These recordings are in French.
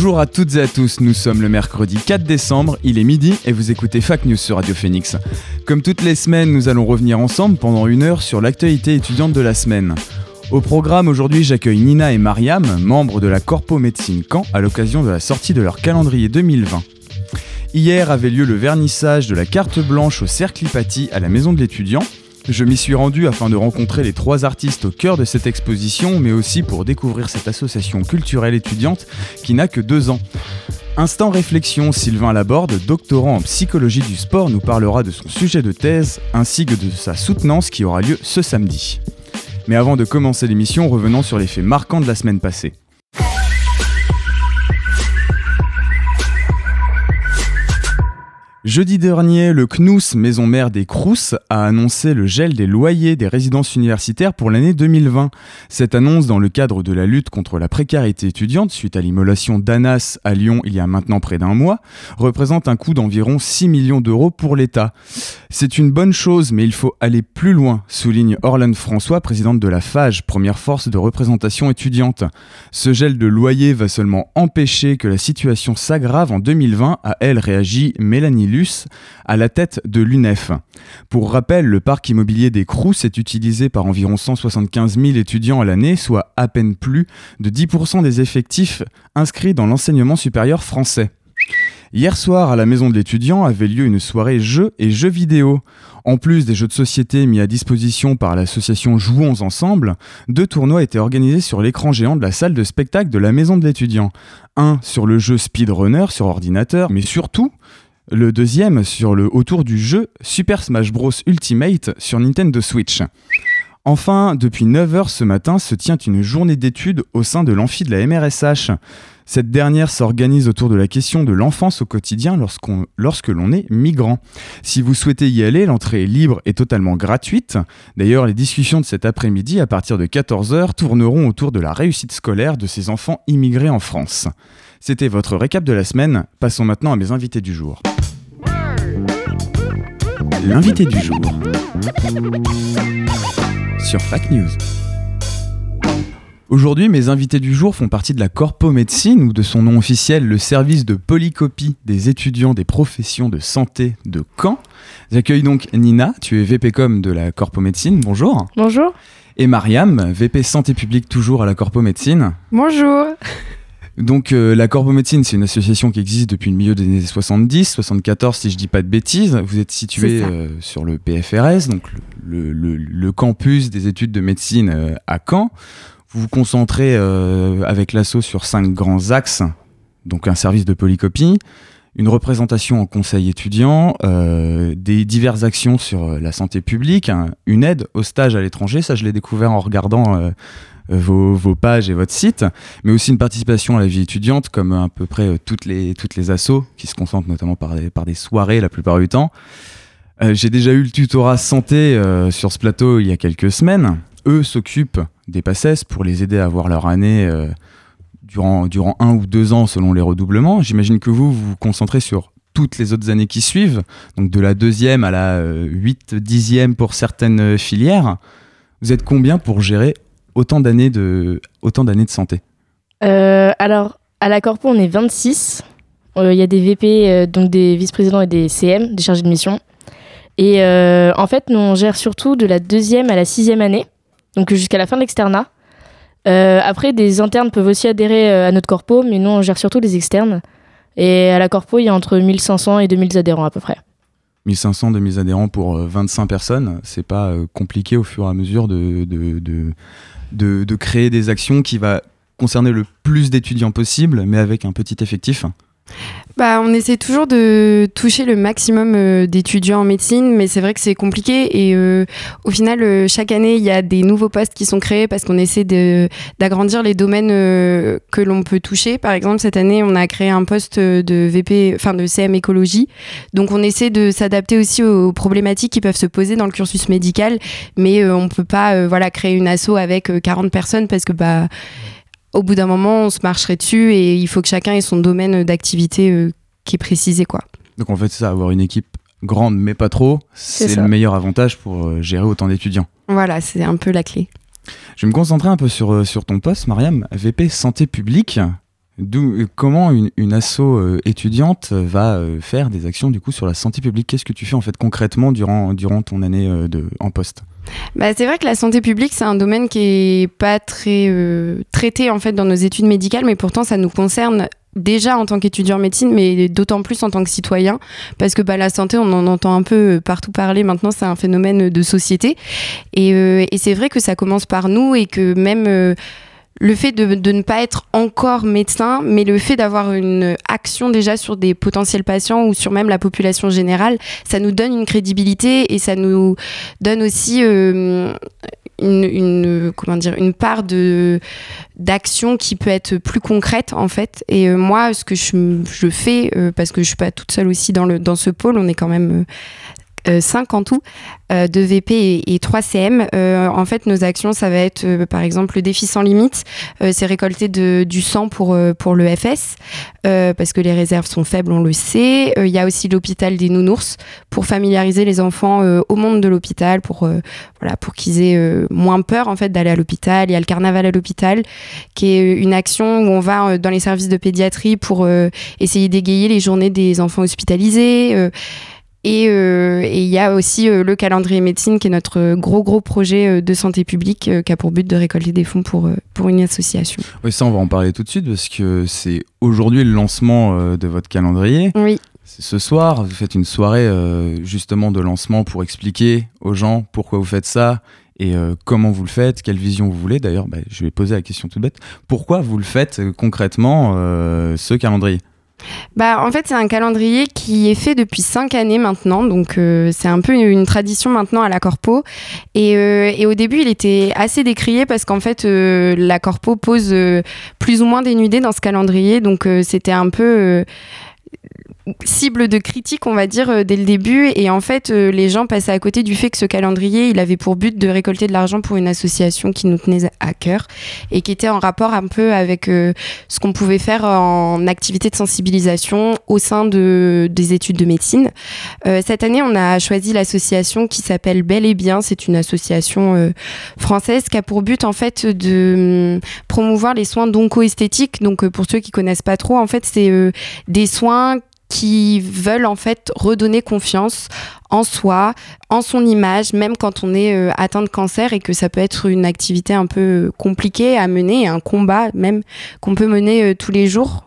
Bonjour à toutes et à tous, nous sommes le mercredi 4 décembre, il est midi et vous écoutez Fac News sur Radio Phoenix. Comme toutes les semaines, nous allons revenir ensemble pendant une heure sur l'actualité étudiante de la semaine. Au programme aujourd'hui, j'accueille Nina et Mariam, membres de la Corpo Médecine Caen, à l'occasion de la sortie de leur calendrier 2020. Hier avait lieu le vernissage de la carte blanche au Cercle Hypatie à la Maison de l'étudiant. Je m'y suis rendu afin de rencontrer les trois artistes au cœur de cette exposition, mais aussi pour découvrir cette association culturelle étudiante qui n'a que deux ans. Instant réflexion, Sylvain Laborde, doctorant en psychologie du sport, nous parlera de son sujet de thèse ainsi que de sa soutenance qui aura lieu ce samedi. Mais avant de commencer l'émission, revenons sur les faits marquants de la semaine passée. Jeudi dernier, le CNUS, maison mère des Crous, a annoncé le gel des loyers des résidences universitaires pour l'année 2020. Cette annonce, dans le cadre de la lutte contre la précarité étudiante, suite à l'immolation d'Anas à Lyon il y a maintenant près d'un mois, représente un coût d'environ 6 millions d'euros pour l'État. C'est une bonne chose, mais il faut aller plus loin, souligne Orlane François, présidente de la FAGE, première force de représentation étudiante. Ce gel de loyer va seulement empêcher que la situation s'aggrave en 2020, a elle réagi Mélanie À la tête de l'UNEF. Pour rappel, le parc immobilier des Crous est utilisé par environ 175 000 étudiants à l'année, soit à peine plus de 10% des effectifs inscrits dans l'enseignement supérieur français. Hier soir, à la maison de l'étudiant, avait lieu une soirée jeux et jeux vidéo. En plus des jeux de société mis à disposition par l'association Jouons Ensemble, deux tournois étaient organisés sur l'écran géant de la salle de spectacle de la maison de l'étudiant. Un sur le jeu Speedrunner sur ordinateur, mais surtout le deuxième sur le autour du jeu Super Smash Bros Ultimate sur Nintendo Switch. Enfin, depuis 9h ce matin se tient une journée d'études au sein de l'amphi de la MRSH. Cette dernière s'organise autour de la question de l'enfance au quotidien lorsqu'on- lorsque l'on est migrant. Si vous souhaitez y aller, l'entrée est libre et totalement gratuite. D'ailleurs, les discussions de cet après-midi à partir de 14h tourneront autour de la réussite scolaire de ces enfants immigrés en France. C'était votre récap de la semaine. Passons maintenant à mes invités du jour. L'invité du jour sur Fac News. Aujourd'hui, mes invités du jour font partie de la Corpo Médecine ou de son nom officiel, le service de polycopie des étudiants des professions de santé de Caen. J'accueille donc Nina, tu es VPcom de la Corpo Médecine, bonjour. Bonjour. Et Mariam, VP Santé publique toujours à la Corpo Médecine. Bonjour. Donc euh, la Corpo Médecine, c'est une association qui existe depuis le milieu des années 70, 74 si je dis pas de bêtises. Vous êtes situé euh, sur le PFRS, donc le, le- le campus des études de médecine euh, à Caen. Vous vous concentrez euh, avec l'asso sur cinq grands axes, donc un service de polycopie, une représentation en conseil étudiant, euh, des diverses actions sur euh, la santé publique, un- une aide au stage à l'étranger, ça je l'ai découvert en regardant euh, vos, pages et votre site, mais aussi une participation à la vie étudiante, comme à peu près toutes les, toutes les assos, qui se concentrent notamment par des, par des soirées la plupart du temps. J'ai déjà eu le tutorat santé sur ce plateau il y a quelques semaines. Eux s'occupent des PACES pour les aider à avoir leur année durant, durant un ou deux ans selon les redoublements. J'imagine que vous, vous vous concentrez sur toutes les autres années qui suivent, donc de la deuxième à la euh, huit, dixième pour certaines euh, filières. Vous êtes combien pour gérer autant d'années de, autant d'années de santé? Euh, alors, à la Corpo, on est 26. Euh, Il y a des VP, donc des vice-présidents et des CM, des chargés de mission. Et en fait, nous, on gère surtout de la deuxième à la sixième année, donc jusqu'à la fin de l'externat. Euh, après, des internes peuvent aussi adhérer euh, à notre corpo, mais nous, on gère surtout les externes. Et à la corpo, il y a entre 1500 et 2000 adhérents à peu près. 1500 de mes adhérents pour euh, 25 personnes, c'est pas euh, compliqué au fur et à mesure de, de, de, de- de créer des actions qui va concerner le plus d'étudiants possible, mais avec un petit effectif. Bah, on essaie toujours de toucher le maximum euh, d'étudiants en médecine, mais c'est vrai que c'est compliqué et euh, au final, euh, chaque année, il y a des nouveaux postes qui sont créés parce qu'on essaie d'agrandir les domaines que l'on peut toucher. Par exemple, cette année, on a créé un poste de VP, enfin de CM écologie. Donc, on essaie de s'adapter aussi aux problématiques qui peuvent se poser dans le cursus médical, mais on peut pas, voilà, créer une asso avec euh, 40 personnes parce que bah au bout d'un moment, on se marcherait dessus et il faut que chacun ait son domaine d'activité euh, qui est précisé, quoi. Donc en fait, c'est ça, avoir une équipe grande mais pas trop, C'est le meilleur avantage pour euh, gérer autant d'étudiants. Voilà, c'est un peu la clé. Je vais me concentrer un peu sur, euh, sur ton poste, Mariam, VP Santé publique. Comment une, une asso euh, étudiante va euh, faire des actions du coup sur la santé publique? Qu'est-ce que tu fais en fait concrètement durant, durant ton année euh, de, en poste? Bah, c'est vrai que la santé publique, c'est un domaine qui est pas très euh, traité en fait dans nos études médicales, mais pourtant ça nous concerne déjà en tant qu'étudiant en médecine, mais d'autant plus en tant que citoyen, parce que bah, la santé, on en entend un peu partout parler maintenant, c'est un phénomène de société. Et, euh, et c'est vrai que ça commence par nous et que même euh, le fait de, ne pas être encore médecin, mais le fait d'avoir une action déjà sur des potentiels patients ou sur même la population générale, ça nous donne une crédibilité et ça nous donne aussi euh, une, part de d'action qui peut être plus concrète en fait. Et euh, moi ce que je, fais euh, parce que je suis pas toute seule aussi dans le dans ce pôle on est quand même euh, euh, cinq en tout, euh, deux VP et, et trois CM. Euh, en fait, nos actions, ça va être par exemple le défi sans limite, c'est récolter de- du sang pour, le FS, parce que les réserves sont faibles, on le sait. Il y a aussi l'hôpital des nounours pour familiariser les enfants au monde de l'hôpital, pour, voilà, pour qu'ils aient moins peur en fait d'aller à l'hôpital. Il y a le carnaval à l'hôpital, qui est une action où on va dans les services de pédiatrie pour essayer d'égayer les journées des enfants hospitalisés. Euh, et il y a aussi euh, le calendrier médecine qui est notre gros gros projet euh, de santé publique qui a pour but de récolter des fonds pour, pour une association. Oui, ça on va en parler tout de suite parce que c'est aujourd'hui le lancement de votre calendrier. Oui, C'est ce soir, vous faites une soirée justement de lancement pour expliquer aux gens pourquoi vous faites ça et euh, comment vous le faites, quelle vision vous voulez. D'ailleurs, bah, je vais poser la question toute bête. Pourquoi vous le faites euh, concrètement, euh, ce calendrier? Bah, en fait, c'est un calendrier qui est fait depuis cinq années maintenant, donc euh, c'est un peu une tradition maintenant à la Corpo. Et, euh, et au début, il était assez décrié parce qu'en fait, euh, la Corpo pose plus ou moins dénudé dans ce calendrier, donc c'était un peu cible de critique, on va dire, euh, dès le début. Et en fait, euh, les gens passaient à côté du fait que ce calendrier, il avait pour but de récolter de l'argent pour une association qui nous tenait à cœur et qui était en rapport un peu avec euh, ce qu'on pouvait faire en activité de sensibilisation au sein de, des études de médecine. Cette année, on a choisi l'association qui s'appelle Bel et Bien. C'est une association française qui a pour but en fait de hum, promouvoir les soins d'onco-esthétique. Donc pour ceux qui connaissent pas trop, en fait, c'est des soins qui veulent en fait redonner confiance en soi, en son image, même quand on est euh, atteint de cancer et que ça peut être une activité un peu euh, compliquée à mener, un combat même qu'on peut mener euh, tous les jours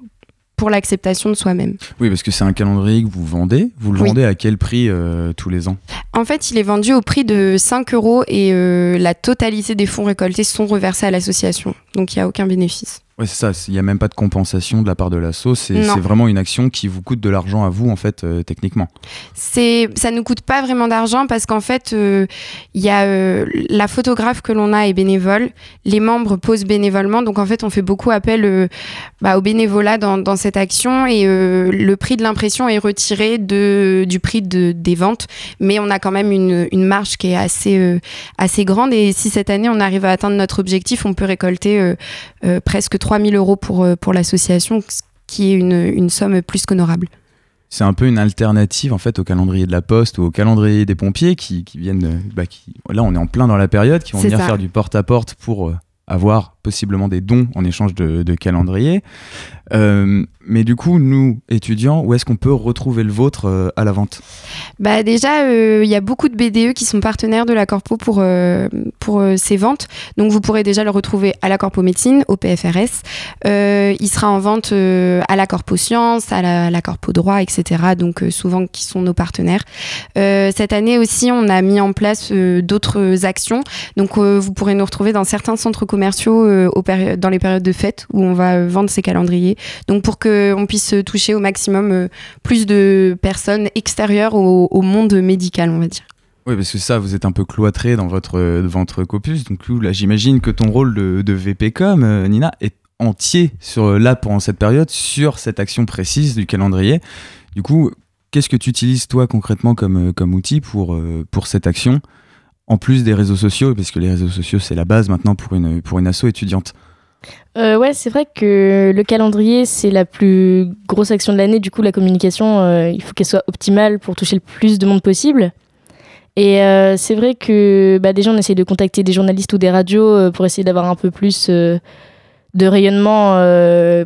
pour l'acceptation de soi-même. Oui, parce que c'est un calendrier que vous vendez. Vous le Oui. vendez à quel prix euh, tous les ans? En fait, il est vendu au prix de 5 euros et la totalité des fonds récoltés sont reversés à l'association. Donc il n'y a aucun bénéfice. Ouais, c'est ça. Il n'y a même pas de compensation de la part de l'asso. C'est vraiment une action qui vous coûte de l'argent à vous, en fait, euh, techniquement. C'est, ça nous coûte pas vraiment d'argent parce qu'en fait, euh, y a euh, la photographe que l'on a est bénévole, les membres posent bénévolement, donc en fait, on fait beaucoup appel bah, au bénévolat dans, dans cette action et le prix de l'impression est retiré de, du prix de, des ventes, mais on a quand même une, une marge qui est assez, assez grande et si cette année on arrive à atteindre notre objectif, on peut récolter presque 3000 euros pour, euh, pour l'association, ce qui est une, une somme plus qu'honorable. C'est un peu une alternative en fait au calendrier de la poste ou au calendrier des pompiers qui, qui viennent. euh, bah, qui, là, on est en plein dans la période, qui vont venir ça. faire du porte-à-porte pour euh, avoir possiblement des dons en échange de, de calendrier. Euh, mais du coup, nous, étudiants, où est-ce qu'on peut retrouver le vôtre euh, à la vente? Bah déjà, euh, il y a beaucoup de BDE qui sont partenaires de la Corpo pour, euh, pour ces ventes. Donc vous pourrez déjà le retrouver à la Corpo Médecine, au PFRS. Il sera en vente à la Corpo Sciences, à la, la Corpo Droit, etc. Donc souvent qui sont nos partenaires. Cette année aussi, on a mis en place d'autres actions. Donc vous pourrez nous retrouver dans certains centres commerciaux dans les périodes de fête où on va vendre ces calendriers. Donc pour qu'on puisse toucher au maximum euh, plus de personnes extérieures au, monde médical, on va dire. Oui, parce que ça, vous êtes un peu cloîtré dans votre, euh, votre copus. Donc là, j'imagine que ton rôle de, de VPcom, euh, Nina, est entier sur, là pendant cette période sur cette action précise du calendrier. Du coup, qu'est-ce que tu utilises toi concrètement comme, outil pour, pour cette action en plus des réseaux sociaux, parce que les réseaux sociaux, c'est la base maintenant pour une, pour une asso étudiante. Euh, ouais, c'est vrai que le calendrier, c'est la plus grosse action de l'année. Du coup, la communication, euh, il faut qu'elle soit optimale pour toucher le plus de monde possible. Et euh, c'est vrai que bah, déjà, on essaye de contacter des journalistes ou des radios euh, pour essayer d'avoir un peu plus de rayonnement,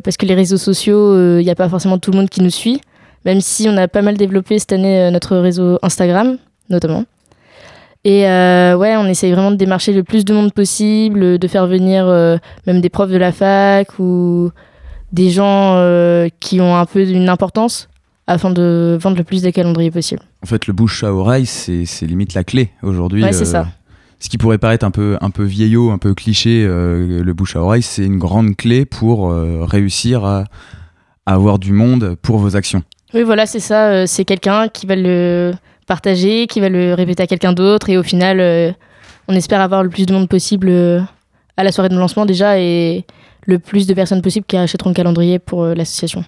parce que les réseaux sociaux, il n'y a pas forcément tout le monde qui nous suit, même si on a pas mal développé cette année notre réseau Instagram, notamment. Et euh, ouais, on essaye vraiment de démarcher le plus de monde possible, de faire venir euh, même des profs de la fac ou des gens euh, qui ont un peu une importance afin de vendre le plus de calendriers possible. En fait, le bouche à oreille, c'est limite la clé aujourd'hui. Ouais, c'est ça. Ce qui pourrait paraître un peu, un peu vieillot, un peu cliché, euh, le bouche à oreille, c'est une grande clé pour euh, réussir à, à avoir du monde pour vos actions. Oui, voilà, c'est ça. euh, c'est quelqu'un qui va le partager, qui va le répéter à quelqu'un d'autre et au final, euh, on espère avoir le plus de monde possible euh, à la soirée de lancement déjà et le plus de personnes possible qui achèteront le calendrier pour euh, l'association.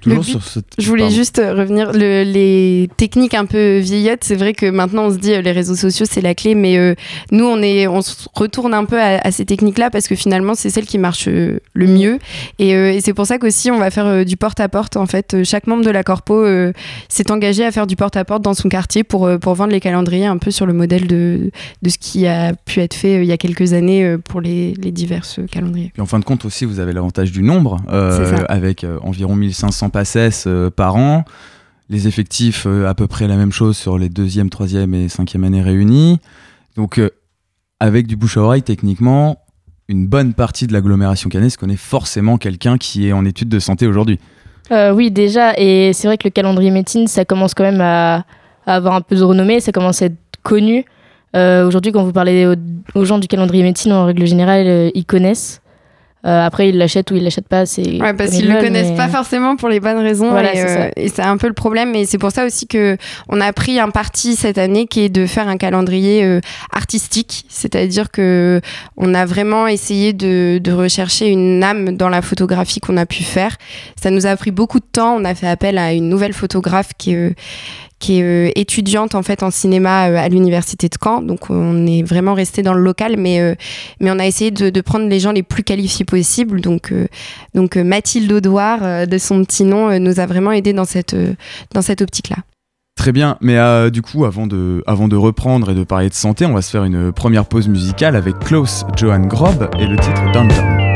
Toujours but- sur ce. Je voulais pardon. juste euh, revenir, le- les techniques un peu vieillottes, c'est vrai que maintenant on se dit euh, les réseaux sociaux c'est la clé, mais euh, nous on, est, on se retourne un peu à, à ces techniques-là parce que finalement c'est celles qui marchent euh, le mieux. Et, et c'est pour ça qu'aussi on va faire du porte-à-porte. En fait, chaque membre de la Corpo s'est engagé à faire du porte-à-porte dans son quartier pour, pour vendre les calendriers un peu sur le modèle de, de ce qui a pu être fait il y a quelques années pour les, les divers calendriers. Puis en fin de compte aussi, vous avez l'avantage du nombre, avec environ 1500 passes euh, par an. Les effectifs, euh, à peu près la même chose sur les deuxième, troisième et cinquième années réunies. Donc, euh, avec du bouche à oreille, techniquement, une bonne partie de l'agglomération cannaise connaît forcément quelqu'un qui est en études de santé aujourd'hui. Oui, déjà, et c'est vrai que le calendrier médecine, ça commence quand même à, avoir un peu de renommée, ça commence à être connu. Aujourd'hui, quand vous parlez aux, gens du calendrier médecine, en règle générale, ils connaissent. Euh, après, ils l'achètent ou ils l'achètent pas. C'est Ouais, parce qu'ils ils le connaissent mais- pas forcément pour les bonnes raisons. Voilà, et, c'est euh, et c'est un peu le problème. Et c'est pour ça aussi que on a pris un parti cette année qui est de faire un calendrier euh, artistique. C'est-à-dire que on a vraiment essayé de, de rechercher une âme dans la photographie qu'on a pu faire. Ça nous a pris beaucoup de temps. On a fait appel à une nouvelle photographe qui euh, qui est euh, étudiante en fait en cinéma euh, à l'université de Caen. Donc on est vraiment resté dans le local, mais euh, mais on a essayé de, prendre les gens les plus qualifiés possibles. Donc donc Mathilde Audouard, de son petit nom, nous a vraiment aidé dans cette, dans cette optique-là. Très bien, mais du coup, avant de, avant de reprendre et de parler de santé, on va se faire une première pause musicale avec Klaus Johan Grob et le titre Downtown.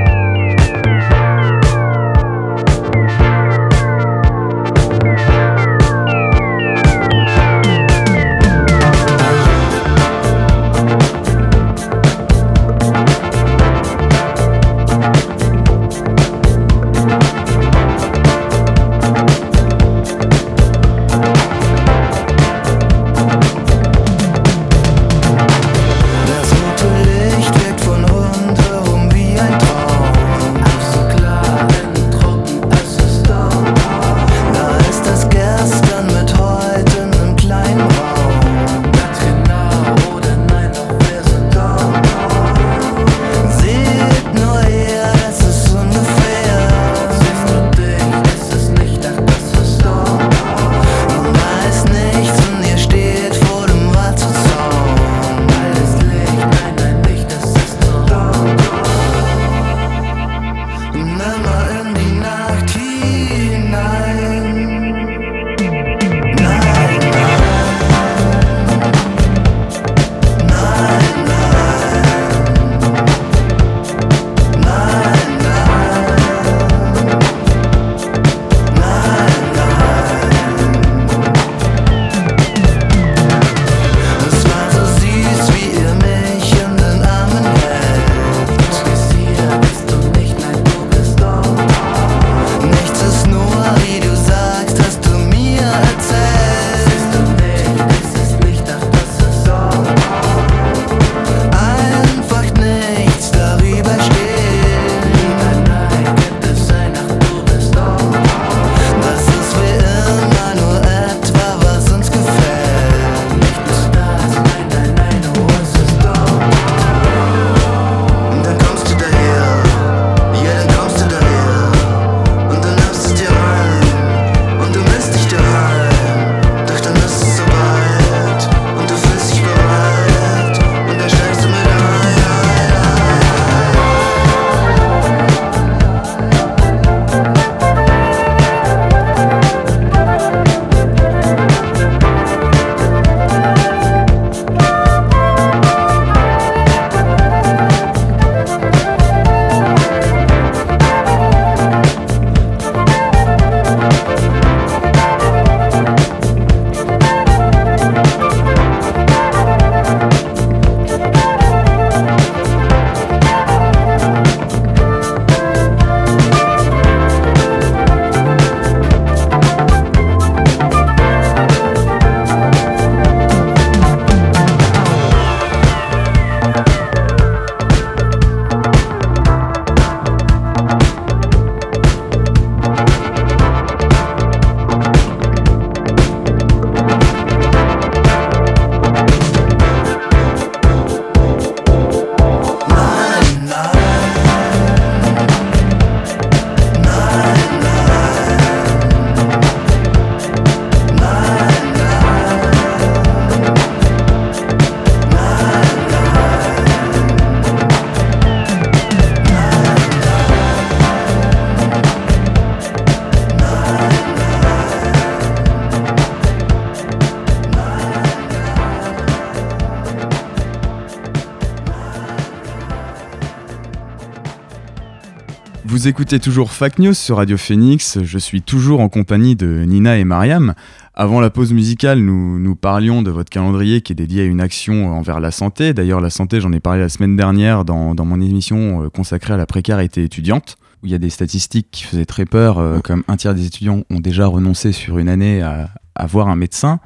Vous écoutez toujours Fact News sur Radio Phoenix. Je suis toujours en compagnie de Nina et Mariam. Avant la pause musicale, nous, parlions de votre calendrier qui est dédié à une action envers la santé. D'ailleurs, la santé, j'en ai parlé la semaine dernière dans, mon émission euh, consacrée à la précarité étudiante, où il y a des statistiques qui faisaient très peur, euh, comme un tiers des étudiants ont déjà renoncé sur une année à, à voir un médecin.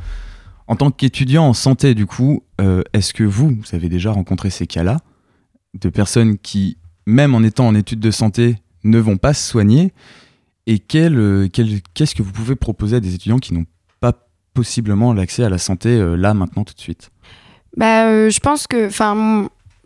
En tant qu'étudiant en santé, du coup, euh, est-ce que vous avez déjà rencontré ces cas-là? De personnes qui, même en étant en études de santé, ne vont pas se soigner Et euh, qu'est-ce que vous pouvez proposer à des étudiants qui n'ont pas possiblement l'accès à la santé euh, là, maintenant, tout de suite? Bah, euh, je pense que,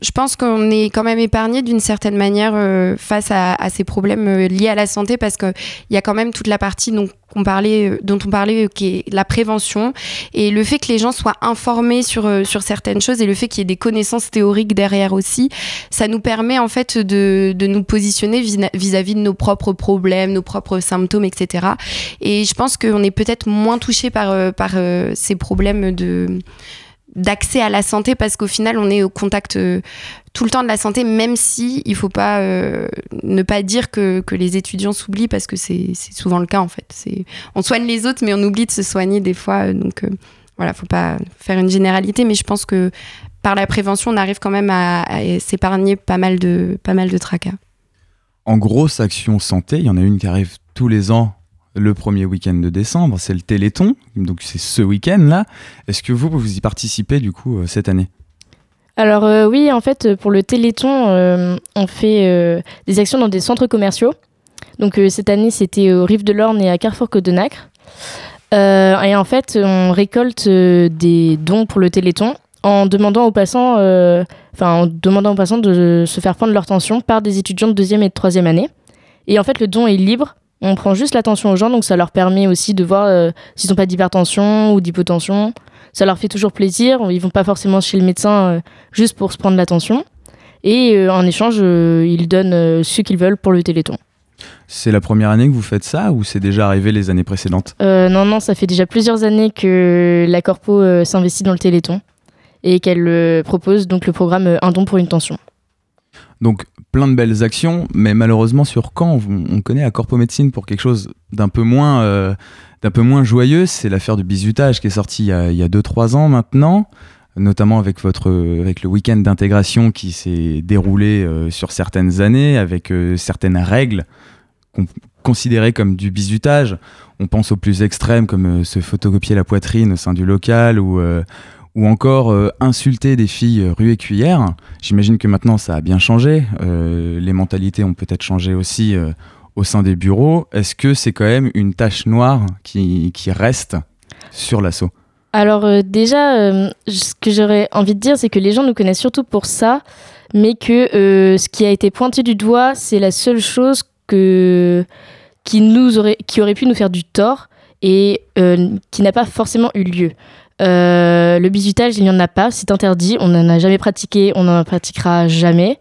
je pense qu'on est quand même épargné d'une certaine manière euh, face à, ces problèmes euh, liés à la santé parce qu'il y a quand même toute la partie dont on parlait, dont on parlait, euh, qui est la prévention et le fait que les gens soient informés sur sur certaines choses et le fait qu'il y ait des connaissances théoriques derrière aussi, ça nous permet en fait de, de nous positionner vis- vis-à-vis de nos propres problèmes, nos propres symptômes, etc. Et je pense qu'on est peut-être moins touché par par ces problèmes de d'accès à la santé parce qu'au final on est au contact euh, tout le temps de la santé même si il faut pas euh, ne pas dire que, que les étudiants s'oublient parce que c'est souvent le cas en fait. C'est on soigne les autres mais on oublie de se soigner des fois euh, donc voilà faut pas faire une généralité mais je pense que par la prévention on arrive quand même à, à s'épargner pas mal de pas mal de tracas. En grosse action santé, il y en a une qui arrive tous les ans le premier week-end de décembre, c'est le Téléthon, donc c'est ce week-end-là. Est-ce que vous, vous y participez du coup euh, cette année? Alors euh, oui, en fait, pour le Téléthon, euh, on fait des actions dans des centres commerciaux. Donc cette année, c'était au Rive de l'Orne et à Carrefour Côte de Nacre. Euh, et en fait, on récolte des dons pour le Téléthon en demandant aux passants, en demandant aux passants de se faire prendre leur tension par des étudiants de deuxième et de troisième année. Et en fait, le don est libre. On prend juste l'attention aux gens, donc ça leur permet aussi de voir euh, s'ils n'ont pas d'hypertension ou d'hypotension. Ça leur fait toujours plaisir. Ils vont pas forcément chez le médecin euh, juste pour se prendre l'attention. Et euh, en échange, ils donnent ce qu'ils veulent pour le Téléthon. C'est la première année que vous faites ça ou c'est déjà arrivé les années précédentes? Non, non, ça fait déjà plusieurs années que la Corpo s'investit dans le Téléthon et qu'elle propose donc le programme Un don pour une tension. Donc plein de belles actions, mais malheureusement sur Caen, on, on connaît la Corpo Médecine pour quelque chose d'un peu moins, euh, d'un peu moins joyeux. C'est l'affaire du bizutage qui est sortie il y a- il y a 2-3 ans maintenant, notamment avec, votre, avec le week-end d'intégration qui s'est déroulé euh, sur certaines années, avec euh, certaines règles qu'on considérait comme du bizutage. On pense aux plus extrêmes comme se photocopier la poitrine au sein du local ou, ou encore euh, insulter des filles euh, rue et cuillère. J'imagine que maintenant ça a bien changé. Euh, les mentalités ont peut-être changé aussi au sein des bureaux. Est-ce que c'est quand même une tache noire qui, qui reste sur l'assaut? Alors déjà, ce que j'aurais envie de dire, c'est que les gens nous connaissent surtout pour ça, mais que ce qui a été pointé du doigt, c'est la seule chose que, qui, nous aurait, qui aurait pu nous faire du tort et qui n'a pas forcément eu lieu. Euh, le bizutage, il n'y en a pas, c'est interdit, on n'en a jamais pratiqué, on n'en pratiquera jamais.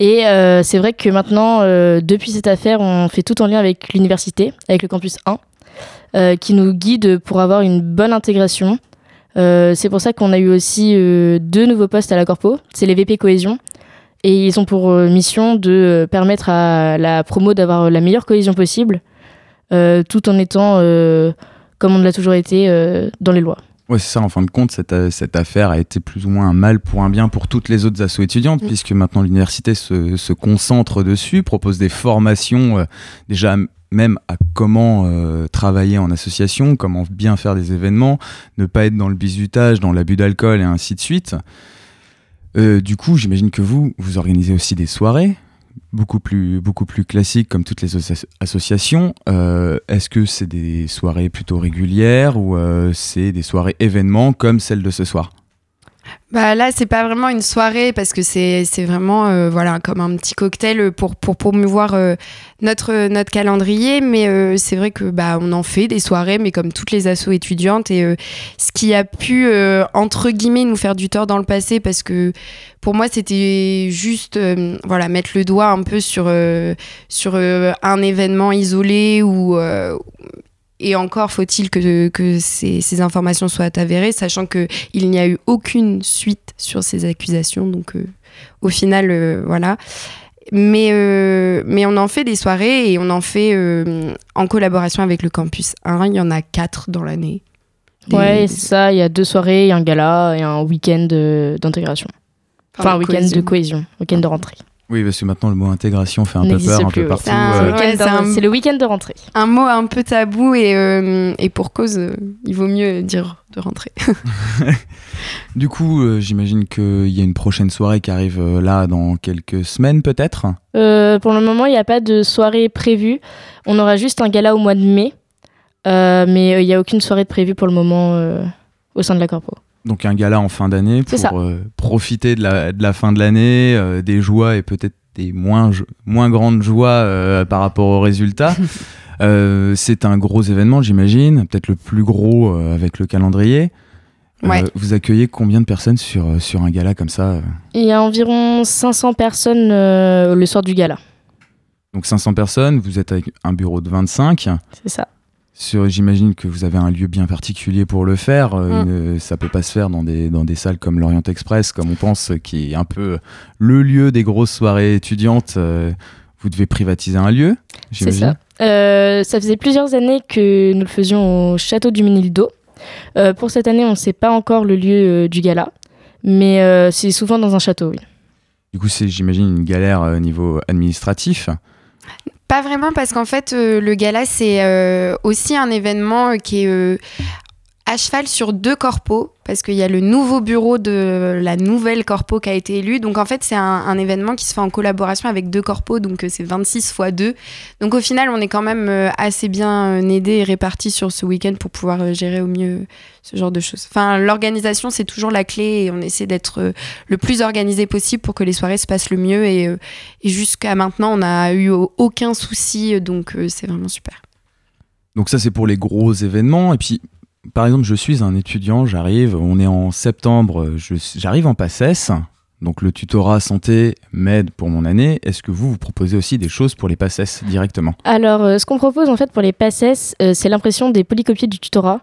Et euh, c'est vrai que maintenant, euh, depuis cette affaire, on fait tout en lien avec l'université, avec le campus 1, euh, qui nous guide pour avoir une bonne intégration. C'est pour ça qu'on a eu aussi deux nouveaux postes à la Corpo, c'est les VP Cohésion. Et ils ont pour mission de permettre à la promo d'avoir la meilleure cohésion possible, tout en étant, comme on l'a toujours été, dans les lois. Ouais, c'est ça, en fin de compte, cette, euh, cette affaire a été plus ou moins un mal pour un bien pour toutes les autres assos étudiantes, Mm. puisque maintenant l'université se, se concentre dessus, propose des formations euh, déjà même à comment euh, travailler en association, comment bien faire des événements, ne pas être dans le bizutage, dans l'abus d'alcool et ainsi de suite. Euh, du coup, j'imagine que vous, vous organisez aussi des soirées, beaucoup plus, beaucoup plus classiques comme toutes les asso- associations. Euh, Est-ce que c'est des soirées plutôt régulières ou euh, c'est des soirées événements comme celle de ce soir? Bah là, c'est pas vraiment une soirée parce que c'est vraiment euh, voilà comme un petit cocktail pour pour promouvoir euh, notre notre calendrier. Mais euh, c'est vrai que bah on en fait des soirées, mais comme toutes les assos étudiantes et euh, ce qui a pu euh, entre guillemets nous faire du tort dans le passé parce que pour moi c'était juste euh, voilà mettre le doigt un peu sur euh, sur euh, un événement isolé ou euh, et encore faut-il que, que ces, ces informations soient avérées, sachant que il n'y a eu aucune suite sur ces accusations. Donc, euh, au final, euh, voilà. Mais, euh, mais on en fait des soirées et on en fait en collaboration avec le campus 1. Il y en a quatre dans l'année. Des- Ouais, c'est ça. Il y a deux soirées, il y a un gala et un week-end d'intégration. Enfin, un week-end de cohésion, week-end de rentrée. Oui, parce que maintenant le mot intégration fait un peu peur un peu oui. partout. C'est euh. Le week-end Ouais, c'est le week-end de rentrée. Un mot un peu tabou et, euh, et pour cause, euh, il vaut mieux dire de rentrer. Du coup, euh, j'imagine qu'il y a une prochaine soirée qui arrive euh, là dans quelques semaines peut-être? Euh, pour le moment, il n'y a pas de soirée prévue. On aura juste un gala au mois de mai. Euh, mais euh, il n'y a aucune soirée de prévue pour le moment euh, au sein de la corpo. Donc un gala en fin d'année pour euh, profiter de la, de la fin de l'année, euh, des joies et peut-être des moins, grandes joies euh, par rapport aux résultats. C'est un gros événement, j'imagine, peut-être le plus gros avec le calendrier. Ouais. vous accueillez combien de personnes sur, sur un gala comme ça Il y a environ 500 personnes le soir du gala. Donc 500 personnes, vous êtes avec un bureau de 25. C'est ça. J'imagine que vous avez un lieu bien particulier pour le faire. Euh, une- ça peut pas se faire dans des, dans des salles comme l'Orient Express, comme on pense, qui est un peu le lieu des grosses soirées étudiantes. Euh, vous devez privatiser un lieu, C'est j'imagine. ça. Euh, ça faisait plusieurs années que nous le faisions au château du Ménildo. Euh, pour cette année, on ne sait pas encore le lieu euh, du gala, mais c'est souvent dans un château, oui. Du coup, c'est, j'imagine, une galère au niveau administratif. Pas vraiment parce qu'en fait, euh, le gala, c'est euh, aussi un événement euh, qui est à cheval sur deux corpos parce qu'il y a le nouveau bureau de la nouvelle corpo qui a été élu. Donc en fait, c'est un, événement qui se fait en collaboration avec deux corpos, donc euh, c'est 26 fois 2. Donc au final, on est quand même euh, assez bien euh, aidé et réparti sur ce week-end pour pouvoir gérer au mieux ce genre de choses. Enfin, l'organisation, c'est toujours la clé et on essaie d'être le plus organisé possible pour que les soirées se passent le mieux. Et, et jusqu'à maintenant, on n'a eu au- aucun souci, donc c'est vraiment super. Donc ça, c'est pour les gros événements. Et puis, par exemple, je suis un étudiant, j'arrive, on est en septembre, je- j'arrive en PACES. Donc le tutorat santé m'aide pour mon année. Est-ce que vous, vous proposez aussi des choses pour les PACES directement? Alors, euh, ce qu'on propose en fait pour les PACES, euh, c'est l'impression des polycopiés du tutorat,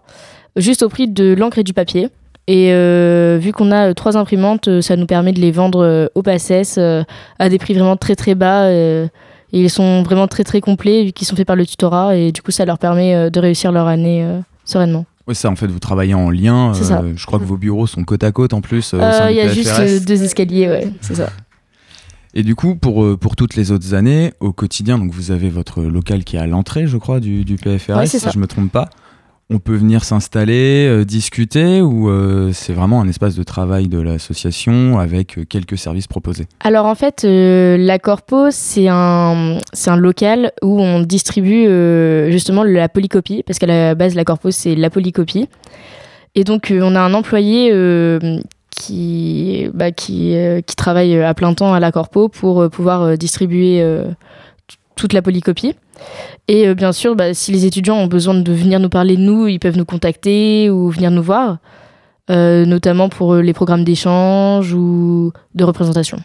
juste au prix de l'encre et du papier. Et euh, vu qu'on a euh, trois imprimantes, euh, ça nous permet de les vendre euh, au PACES euh, à des prix vraiment très très bas. euh, et ils sont vraiment très très complets vu qu'ils sont faits par le tutorat et du coup ça leur permet euh, de réussir leur année euh, sereinement. Oui, ça, en fait, vous travaillez en lien. Euh, je crois que vos bureaux sont côte à côte en plus. euh, Euh, Il y a juste euh, deux escaliers, ouais, c'est ça. Et du coup, pour, pour toutes les autres années, au quotidien, donc vous avez votre local qui est à l'entrée, je crois, du, du PFRS, Ouais, si je me trompe pas. On peut venir s'installer, euh, discuter, ou euh, c'est vraiment un espace de travail de l'association avec euh, quelques services proposés? Alors en fait, la Corpo, c'est un, local où on distribue justement la polycopie, parce qu'à la base, la Corpo, c'est la polycopie. Et donc, on a un employé qui, bah, qui, travaille à plein temps à la Corpo pour pouvoir distribuer toute la polycopie. Et euh, bien sûr, bah, si les étudiants ont besoin de venir nous parler de nous, ils peuvent nous contacter ou venir nous voir, euh, notamment pour euh, les programmes d'échange ou de représentation.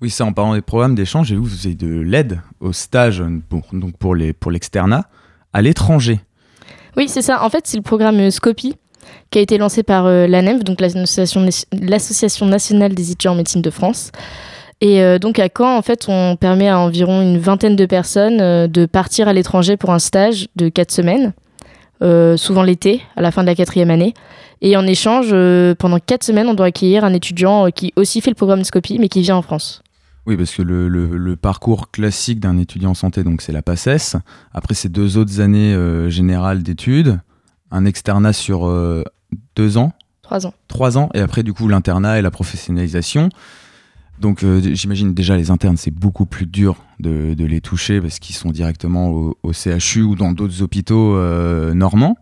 Oui, ça, en parlant des programmes d'échange, j'ai vu que vous avez de l'aide au stage, pour, donc pour les pour l'externat, à l'étranger. Oui, c'est ça. En fait, c'est le programme Scopie qui a été lancé par l'ANEF, donc l'Association l'Association nationale des étudiants en médecine de France. Et euh, donc à Caen, en fait, on permet à environ une vingtaine de personnes euh, de partir à l'étranger pour un stage de quatre semaines, euh, souvent l'été, à la fin de la quatrième année. Et en échange, pendant quatre semaines, on doit accueillir un étudiant qui aussi fait le programme Scopie, mais qui vient en France. Oui, parce que le, le- le parcours classique d'un étudiant en santé, donc c'est la PACES. Après, c'est deux autres années générales d'études, un externat sur deux ans, Trois ans. trois ans, et après, du coup, l'internat et la professionnalisation. Donc, euh, j'imagine déjà les internes, c'est beaucoup plus dur de, les toucher parce qu'ils sont directement au, au CHU ou dans d'autres hôpitaux euh, normands.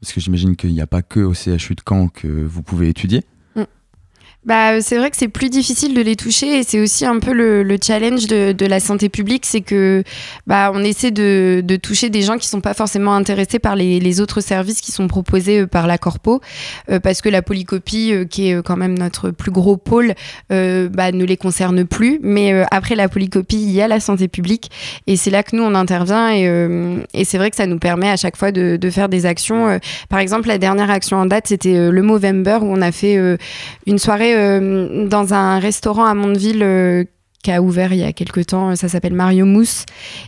Parce que j'imagine qu'il n'y a pas que au CHU de Caen que vous pouvez étudier. Bah, c'est vrai que c'est plus difficile de les toucher et c'est aussi un peu le, le challenge de, de la santé publique, c'est que bah, on essaie de, de toucher des gens qui sont pas forcément intéressés par les, les autres services qui sont proposés euh, par la Corpo, euh, parce que la polycopie, euh, qui est euh, quand même notre plus gros pôle, euh, bah, ne les concerne plus. Mais euh, après la polycopie, il y a la santé publique et c'est là que nous on intervient et, et c'est vrai que ça nous permet à chaque fois de, de faire des actions. Par exemple, la dernière action en date, c'était le Movember où on a fait une soirée euh, dans un restaurant à Mondeville euh, qui a ouvert il y a quelques temps. Ça s'appelle Mario Mousse.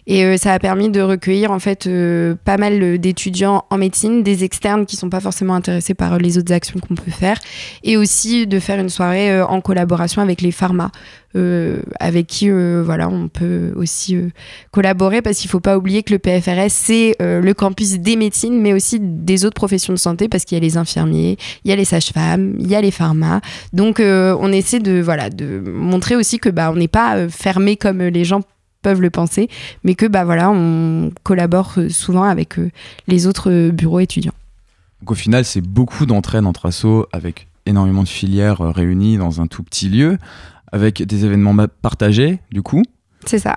Et euh, ça a permis de recueillir en fait euh, pas mal d'étudiants en médecine, des externes qui sont pas forcément intéressés par les autres actions qu'on peut faire, et aussi de faire une soirée euh, en collaboration avec les pharma. Euh, avec qui euh, voilà on peut aussi euh, collaborer parce qu'il faut pas oublier que le PFRS c'est le campus des médecines mais aussi des autres professions de santé parce qu'il y a les infirmiers, il y a les sages-femmes, il y a les pharmas. Donc on essaie de voilà de montrer aussi que bah on n'est pas fermé comme les gens peuvent le penser, mais que bah voilà on collabore souvent avec les autres bureaux étudiants. Au final, c'est beaucoup d'entraide entre assos avec énormément de filières réunies dans un tout petit lieu, avec des événements partagés, du coup. C'est ça.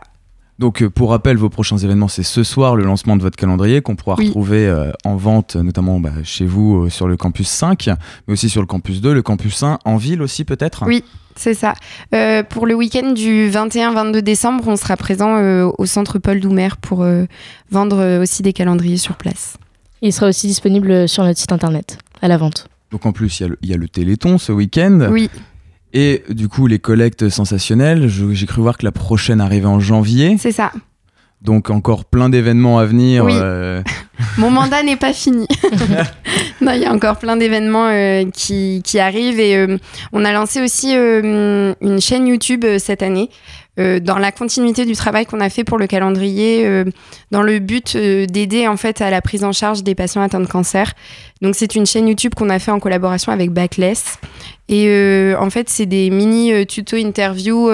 Donc euh, pour rappel, vos prochains événements, c'est ce soir le lancement de votre calendrier qu'on pourra Oui. retrouver euh, en vente, notamment bah, chez vous euh, sur le campus 5, mais aussi sur le campus 2, le campus 1, en ville aussi peut-être Oui. C'est ça. Euh, pour le week-end du 21-22 décembre, on sera présent euh, au centre Paul Doumer pour euh, vendre euh, aussi des calendriers sur place. Il sera aussi disponible sur notre site internet à la vente. Donc en plus, y il y, a le Téléthon ce week-end. Oui, Et du coup, les collectes sensationnelles, j'ai cru voir que la prochaine arrivait en janvier. c'est ça. Donc encore plein d'événements à venir. Oui. euh, Mon mandat n'est pas fini. il y a encore plein d'événements euh, qui, arrivent et euh, on a lancé aussi euh, une chaîne YouTube cette année. dans la continuité du travail qu'on a fait pour le calendrier, dans le but d'aider en fait à la prise en charge des patients atteints de cancer. Donc c'est une chaîne YouTube qu'on a fait en collaboration avec Backless. Et en fait, c'est des mini euh, tutos interviews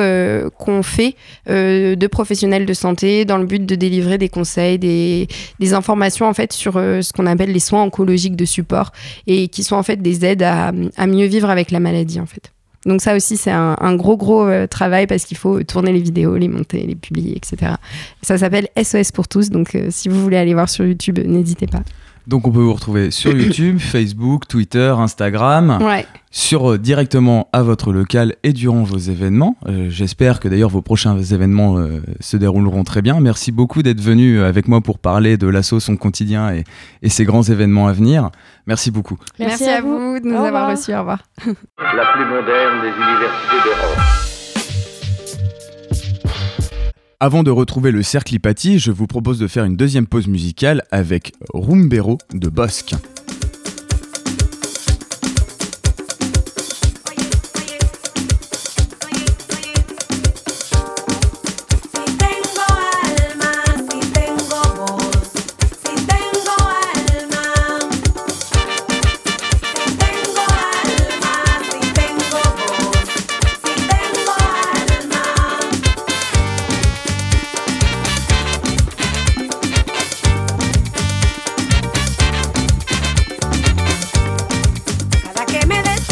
qu'on fait de professionnels de santé dans le but de délivrer des conseils, des, des informations en fait sur ce qu'on appelle les soins oncologiques de support et qui sont en fait des aides à, mieux vivre avec la maladie en fait. Donc ça aussi c'est un, un gros gros euh, travail parce qu'il faut tourner les vidéos, les monter, les publier, etc. Ça s'appelle SOS pour tous, donc euh, si vous voulez aller voir sur YouTube, n'hésitez pas. Donc on peut vous retrouver sur YouTube, Facebook, Twitter, Instagram, Ouais. sur euh, directement à votre local et durant vos événements. Euh, J'espère que d'ailleurs vos prochains événements euh, se dérouleront très bien. Merci beaucoup d'être venu avec moi pour parler de l'asso, son quotidien et, et ses grands événements à venir. Merci beaucoup. Merci, à, vous de nous avoir reçus. Au revoir. la plus moderne des universités d'Europe. Avant de retrouver le cercle Hypatie, je vous propose de faire une deuxième pause musicale avec Rumbero de Bosque. que me des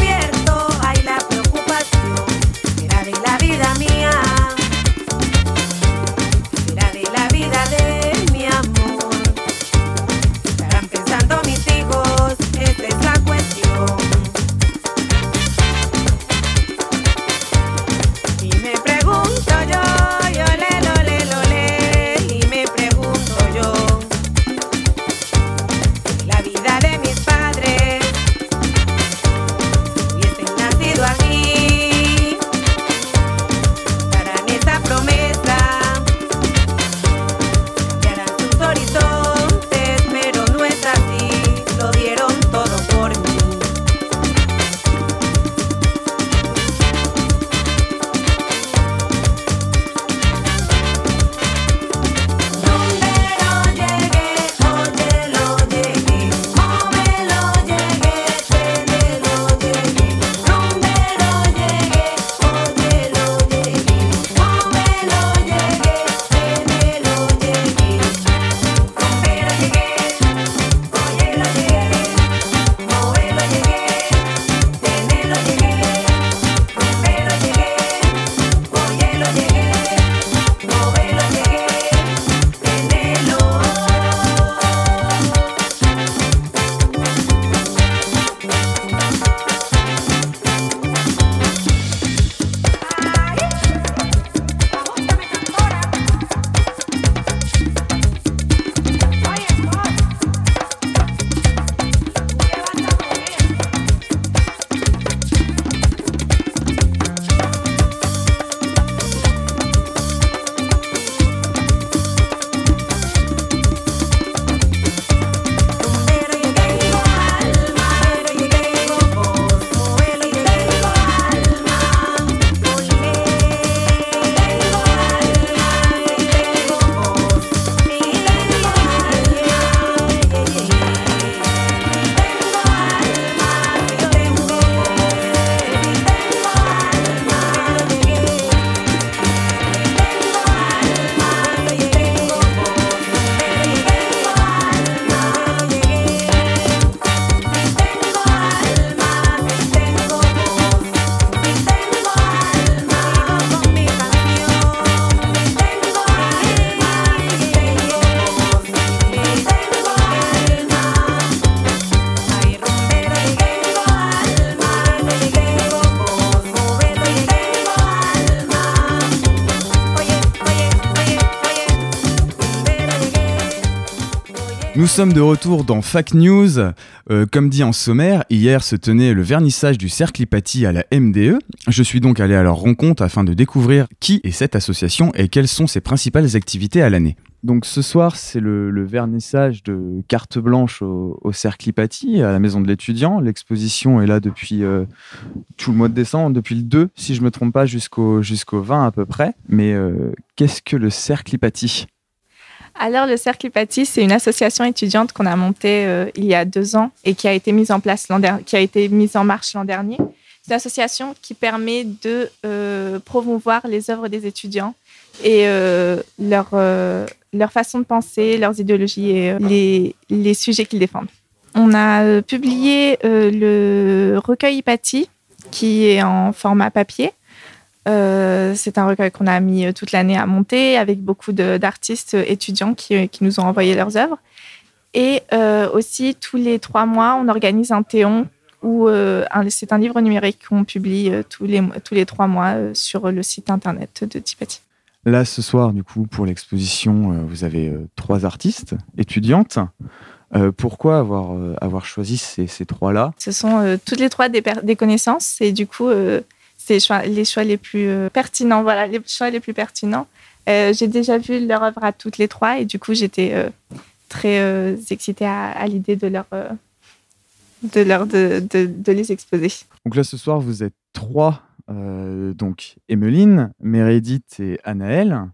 sommes de retour dans Fact News. Euh, comme dit en sommaire, hier se tenait le vernissage du Cercle Hypatie à la MDE. Je suis donc allé à leur rencontre afin de découvrir qui est cette association et quelles sont ses principales activités à l'année. Donc ce soir, c'est le, vernissage de carte blanche au, Cercle Hypatie, à la maison de l'étudiant. L'exposition est là depuis euh, tout le mois de décembre, depuis le 2, si je me trompe pas, jusqu'au jusqu'au 20 à peu près. Mais euh, qu'est-ce que le Cercle Hypatie? Alors, le Cercle Hypatie, c'est une association étudiante qu'on a montée euh, il y a deux ans et qui a été mise en place l'an qui a été mise en marche l'an dernier. C'est une association qui permet de euh, promouvoir les œuvres des étudiants et euh, leur, façon de penser, leurs idéologies et les, sujets qu'ils défendent. On a publié le recueil Hypatie, qui est en format papier. Euh, c'est un recueil qu'on a mis euh, toute l'année à monter avec beaucoup d'artistes euh, étudiants qui, qui nous ont envoyé leurs œuvres. Et euh, aussi, tous les trois mois, on organise un théon où euh, c'est un livre numérique qu'on publie tous, les, tous les trois mois sur le site internet de Tipati. Là, ce soir, du coup, pour l'exposition, vous avez trois artistes étudiantes. Euh, pourquoi avoir, euh, avoir choisi ces, ces trois-là? Ce sont euh, toutes les trois des, des connaissances et du coup, les choix, les plus euh, pertinents. Voilà, les choix les plus pertinents. Euh, J'ai déjà vu leur œuvre à toutes les trois et du coup, j'étais euh, très excitée à, l'idée de leur, de, leur de, les exposer. Donc là, ce soir, vous êtes trois. donc, Emeline, Meredith et Anaël.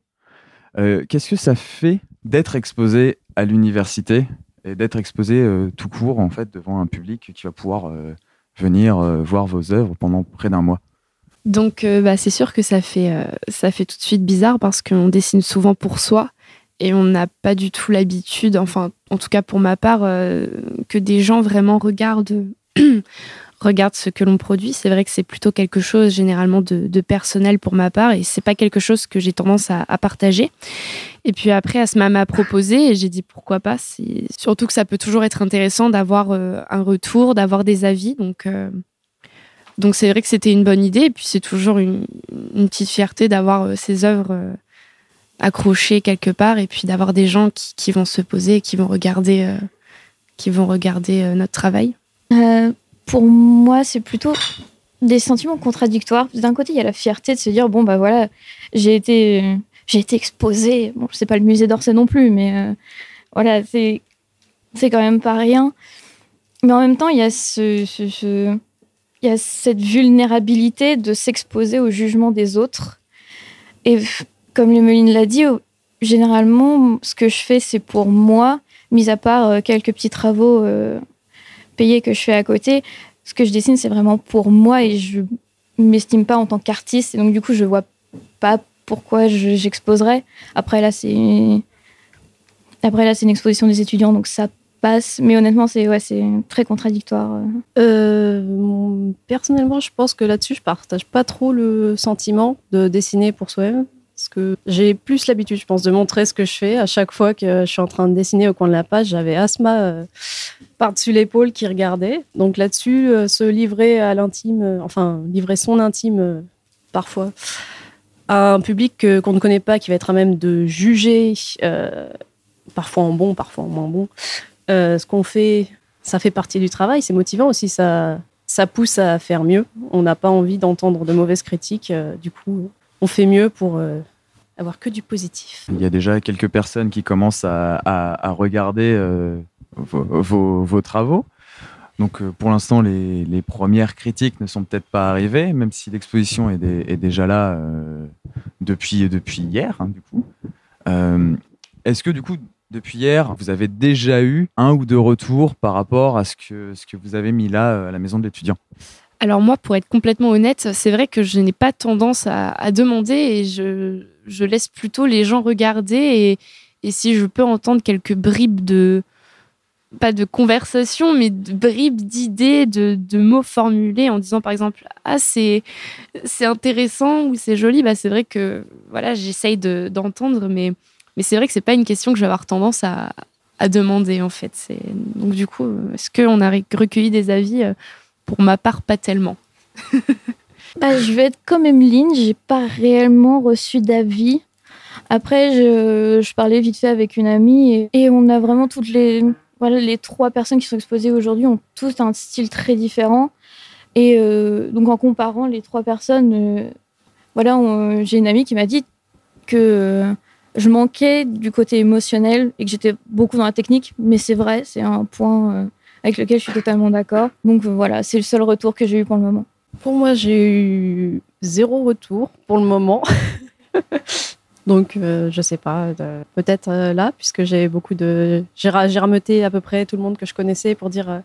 Euh, Qu'est-ce que ça fait d'être exposé à l'université et d'être exposé tout court, en fait, devant un public qui va pouvoir venir voir vos œuvres pendant près d'un mois? Donc, euh, bah, c'est sûr que ça fait, euh, ça fait tout de suite bizarre parce qu'on dessine souvent pour soi et on n'a pas du tout l'habitude, enfin, en tout cas pour ma part, euh, que des gens vraiment regardent, regardent ce que l'on produit. C'est vrai que c'est plutôt quelque chose généralement de, personnel pour ma part et c'est pas quelque chose que j'ai tendance à, partager. Et puis après, Asma m'a proposé et j'ai dit pourquoi pas. Surtout que ça peut toujours être intéressant d'avoir un retour, d'avoir des avis. Donc. Donc c'est vrai que c'était une bonne idée, et puis c'est toujours une, petite fierté d'avoir euh, ces œuvres euh, accrochées quelque part, et puis d'avoir des gens qui, qui vont se poser, qui vont regarder, euh, qui vont regarder notre travail. Pour moi, c'est plutôt des sentiments contradictoires. D'un côté, il y a la fierté de se dire bon bah voilà, j'ai été j'ai été exposée. Bon, c'est pas le musée d'Orsay non plus, mais voilà, c'est c'est quand même pas rien. Mais en même temps, il y a ce- il y a cette vulnérabilité de s'exposer au jugement des autres. Et comme Lemeline l'a dit, généralement, ce que je fais, c'est pour moi, mis à part euh, quelques petits travaux euh, payés que je fais à côté. Ce que je dessine, c'est vraiment pour moi et je m'estime pas en tant qu'artiste. Et donc, du coup, je vois pas pourquoi je- j'exposerais. Après, là, c'est. Après, là, c'est une exposition des étudiants, donc ça Mais honnêtement, c'est ouais, très contradictoire. Euh, mon- personnellement, je pense que là-dessus, je partage pas trop le sentiment de dessiner pour soi-même. Parce que j'ai plus l'habitude, je pense, de montrer ce que je fais. À chaque fois que je suis en train de dessiner au coin de la page, j'avais Asma euh, par-dessus l'épaule qui regardait. Donc là-dessus, euh, se livrer à l'intime, euh, enfin, livrer son intime euh, parfois à un public qu'on ne connaît pas, qui va être à même de juger, euh, parfois en bon, parfois en moins bon, euh, ce qu'on fait, ça fait partie du travail, c'est motivant aussi, ça, ça pousse à faire mieux. On n'a pas envie d'entendre de mauvaises critiques, euh, du coup, on fait mieux pour euh, avoir que du positif. Il y a déjà quelques personnes qui commencent à, regarder vos, travaux. Donc pour l'instant, les, premières critiques ne sont peut-être pas arrivées, même si l'exposition est, dé- est déjà là depuis, depuis hier, hein, du coup. Est-ce que du coup, depuis hier, vous avez déjà eu un ou deux retours par rapport à ce que, ce que vous avez mis là euh, à la maison de l'étudiant. Alors moi, pour être complètement honnête, c'est vrai que je n'ai pas tendance à, demander et je, je laisse plutôt les gens regarder et, et si je peux entendre quelques bribes de pas de conversation, mais de bribes d'idées, de, de mots formulés en disant par exemple ah c'est intéressant ou c'est joli, bah c'est vrai que voilà j'essaye de- d'entendre, mais mais c'est vrai que c'est pas une question que je vais avoir tendance à, à demander en fait. C'est donc du coup est-ce qu'on a recueilli des avis euh, Pour ma part, pas tellement. Bah, je vais être comme Emeline, j'ai pas réellement reçu d'avis. Après, je, je parlais vite fait avec une amie et, et on a vraiment toutes les, voilà, les trois personnes qui sont exposées aujourd'hui ont tous un style très différent. Et euh, donc en comparant les trois personnes, euh, voilà, j'ai une amie qui m'a dit que je manquais du côté émotionnel et que j'étais beaucoup dans la technique, mais c'est vrai, c'est un point euh, avec lequel je suis totalement d'accord. Donc euh, voilà, c'est le seul retour que j'ai eu pour le moment. Pour moi, j'ai eu zéro retour pour le moment. Donc, euh, je sais pas, euh, peut-être là, puisque j'ai beaucoup de. J'ai ra- j'ai rameuté à peu près tout le monde que je connaissais pour dire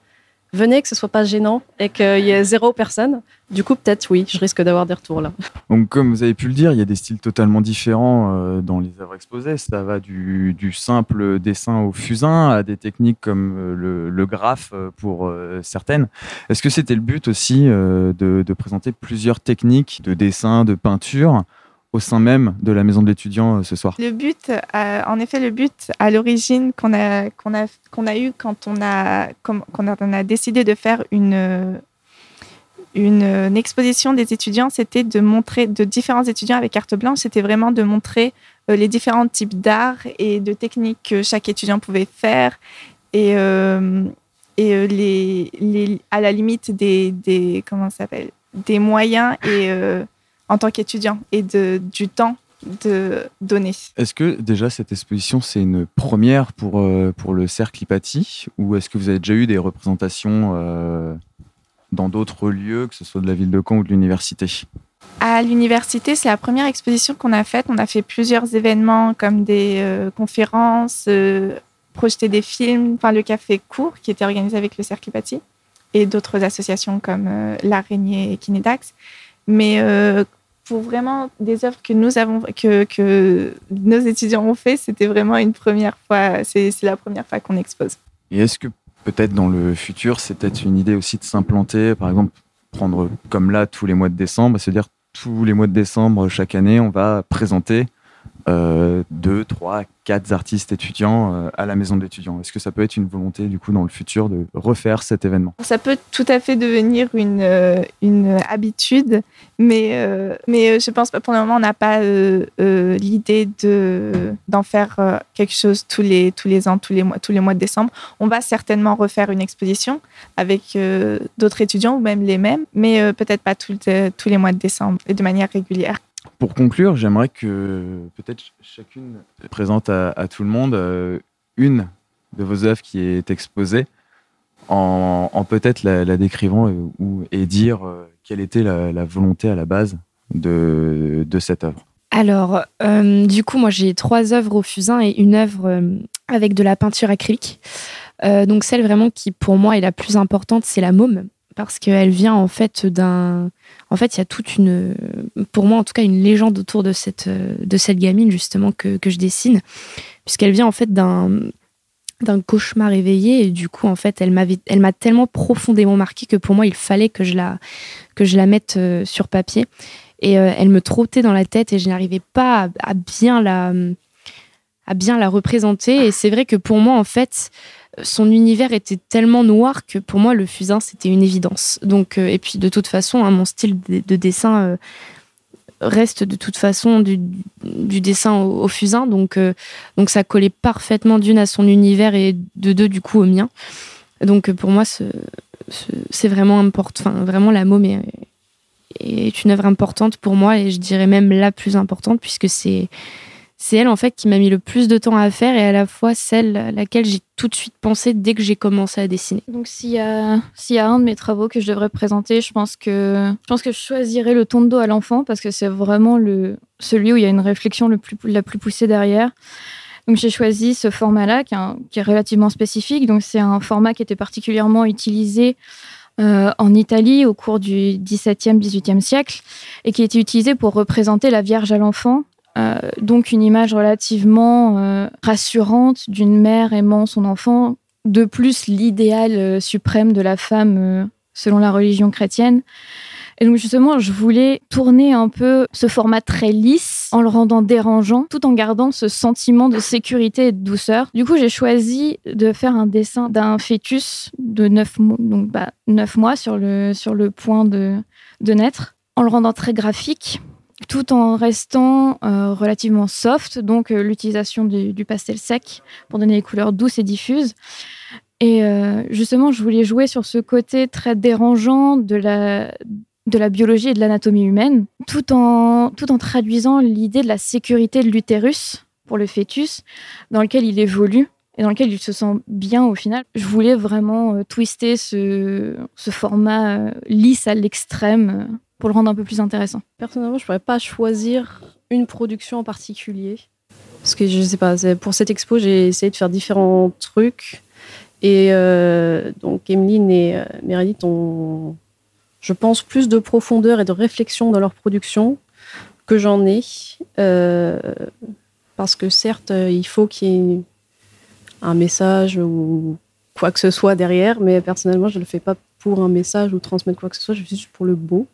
venez, que ce soit pas gênant et qu'il y ait zéro personne. Du coup, peut-être oui, je risque d'avoir des retours là. Donc, comme vous avez pu le dire, il y a des styles totalement différents euh, dans les œuvres exposées. Ça va du, simple dessin au fusain à des techniques comme euh, le, graphe euh, pour certaines. Est-ce que c'était le but aussi de présenter plusieurs techniques de dessin, de peinture au sein même de la maison de l'étudiant euh, ce soir. Le but, euh, en effet, le but à l'origine qu'on a, qu'on a, qu'on a eu quand on a, on a décidé de faire une, une, exposition des étudiants, c'était de montrer, de différents étudiants avec carte blanche, c'était vraiment de montrer euh, les différents types d'art et de techniques que chaque étudiant pouvait faire. Et, et les, à la limite des, des, comment s'appelle, des moyens et, en tant qu'étudiant et de, du temps de donner. Est-ce que déjà cette exposition c'est une première pour, euh, pour le cercle Hypatie ou est-ce que vous avez déjà eu des représentations euh, dans d'autres lieux, que ce soit de la ville de Caen ou de l'université? À l'université, c'est la première exposition qu'on a faite. On a fait plusieurs événements comme des euh, conférences, projeter des films, enfin le café court qui était organisé avec le Cercle Hypatie et d'autres associations comme l'Araignée et Kinedax. Mais pour vraiment des œuvres que nous avons, que, nos étudiants ont fait, c'était vraiment une première fois. C'est c'est la première fois qu'on expose. Et est-ce que peut-être dans le futur c'est peut-être une idée aussi de s'implanter, par exemple prendre comme là tous les mois de décembre, c'est-à-dire tous les mois de décembre chaque année on va présenter euh, deux, trois, quatre artistes étudiants euh, à la maison d'étudiants. Est-ce que ça peut être une volonté du coup dans le futur de refaire cet événement? Ça peut tout à fait devenir une, euh, une habitude, mais, euh, mais je pense pas pour le moment, on n'a pas l'idée de, d'en faire quelque chose tous les, tous les ans, tous les, mois, tous les mois de décembre. On va certainement refaire une exposition avec d'autres étudiants ou même les mêmes, mais peut-être pas tout tous les mois de décembre et de manière régulière. Pour conclure, j'aimerais que peut-être chacune présente à, tout le monde euh, une de vos œuvres qui est exposée en, peut-être la, décrivant et, ou, et dire euh, quelle était la, volonté à la base de, cette œuvre. Alors, euh, du coup, moi j'ai trois œuvres au fusain et une œuvre euh, avec de la peinture acrylique. Euh, donc celle vraiment qui pour moi est la plus importante, c'est la môme parce qu'elle vient en fait d'un. En fait, il y a toute une, pour moi en tout cas, une légende autour de cette de cette gamine justement que, que je dessine, puisqu'elle vient en fait d'un d'un cauchemar éveillé. Et du coup en fait elle m'avait elle m'a tellement profondément marqué que pour moi il fallait que je la que je la mette euh, sur papier. Et euh, elle me trottait dans la tête et je n'arrivais pas à bien la à bien la représenter. Et c'est vrai que pour moi en fait son univers était tellement noir que pour moi le fusain c'était une évidence. Donc euh, et puis de toute façon hein, mon style de, de dessin euh, reste de toute façon du, dessin au, fusain. Donc euh, donc ça collait parfaitement d'une à son univers et de deux du coup au mien. Donc pour moi ce- ce- c'est vraiment important enfin vraiment la môme est, est une œuvre importante pour moi et je dirais même la plus importante puisque c'est c'est elle en fait qui m'a mis le plus de temps à faire et à la fois celle à laquelle j'ai tout de suite pensé dès que j'ai commencé à dessiner. Donc s'il y a y a un de mes travaux que je devrais présenter, je pense que je pense que je choisirais le ton de dos à l'enfant parce que c'est vraiment le celui où il y a une réflexion le plus la plus poussée derrière. Donc j'ai choisi ce format-là qui est relativement spécifique. Donc c'est un format qui était particulièrement utilisé euh, en Italie au cours du XVIIe, XVIIIe siècle et qui était utilisé pour représenter la Vierge à l'enfant. Euh, donc une image relativement euh, rassurante d'une mère aimant son enfant. De plus, l'idéal euh, suprême de la femme selon la religion chrétienne. Et donc justement, je voulais tourner un peu ce format très lisse en le rendant dérangeant, tout en gardant ce sentiment de sécurité et de douceur. Du coup, j'ai choisi de faire un dessin d'un fœtus de 9 mois, bah, 9 mois sur le, sur le point de, de naître, en le rendant très graphique, tout en restant euh, relativement soft, donc euh, l'utilisation du, pastel sec pour donner des couleurs douces et diffuses. Et euh, justement, je voulais jouer sur ce côté très dérangeant de la, de la biologie et de l'anatomie humaine, tout en, tout en traduisant l'idée de la sécurité de l'utérus pour le fœtus, dans lequel il évolue et dans lequel il se sent bien au final. Je voulais vraiment twister ce, format lisse à l'extrême pour le rendre un peu plus intéressant. Personnellement, je pourrais pas choisir une production en particulier. Parce que je sais pas, pour cette expo, j'ai essayé de faire différents trucs. Et euh, donc, Emeline et euh, Meredith ont, je pense, plus de profondeur et de réflexion dans leur production que j'en ai. Euh, parce que certes, euh, il faut qu'il y ait un message ou quoi que ce soit derrière, mais personnellement, je ne le fais pas pour un message ou transmettre quoi que ce soit, je le fais juste pour le beau.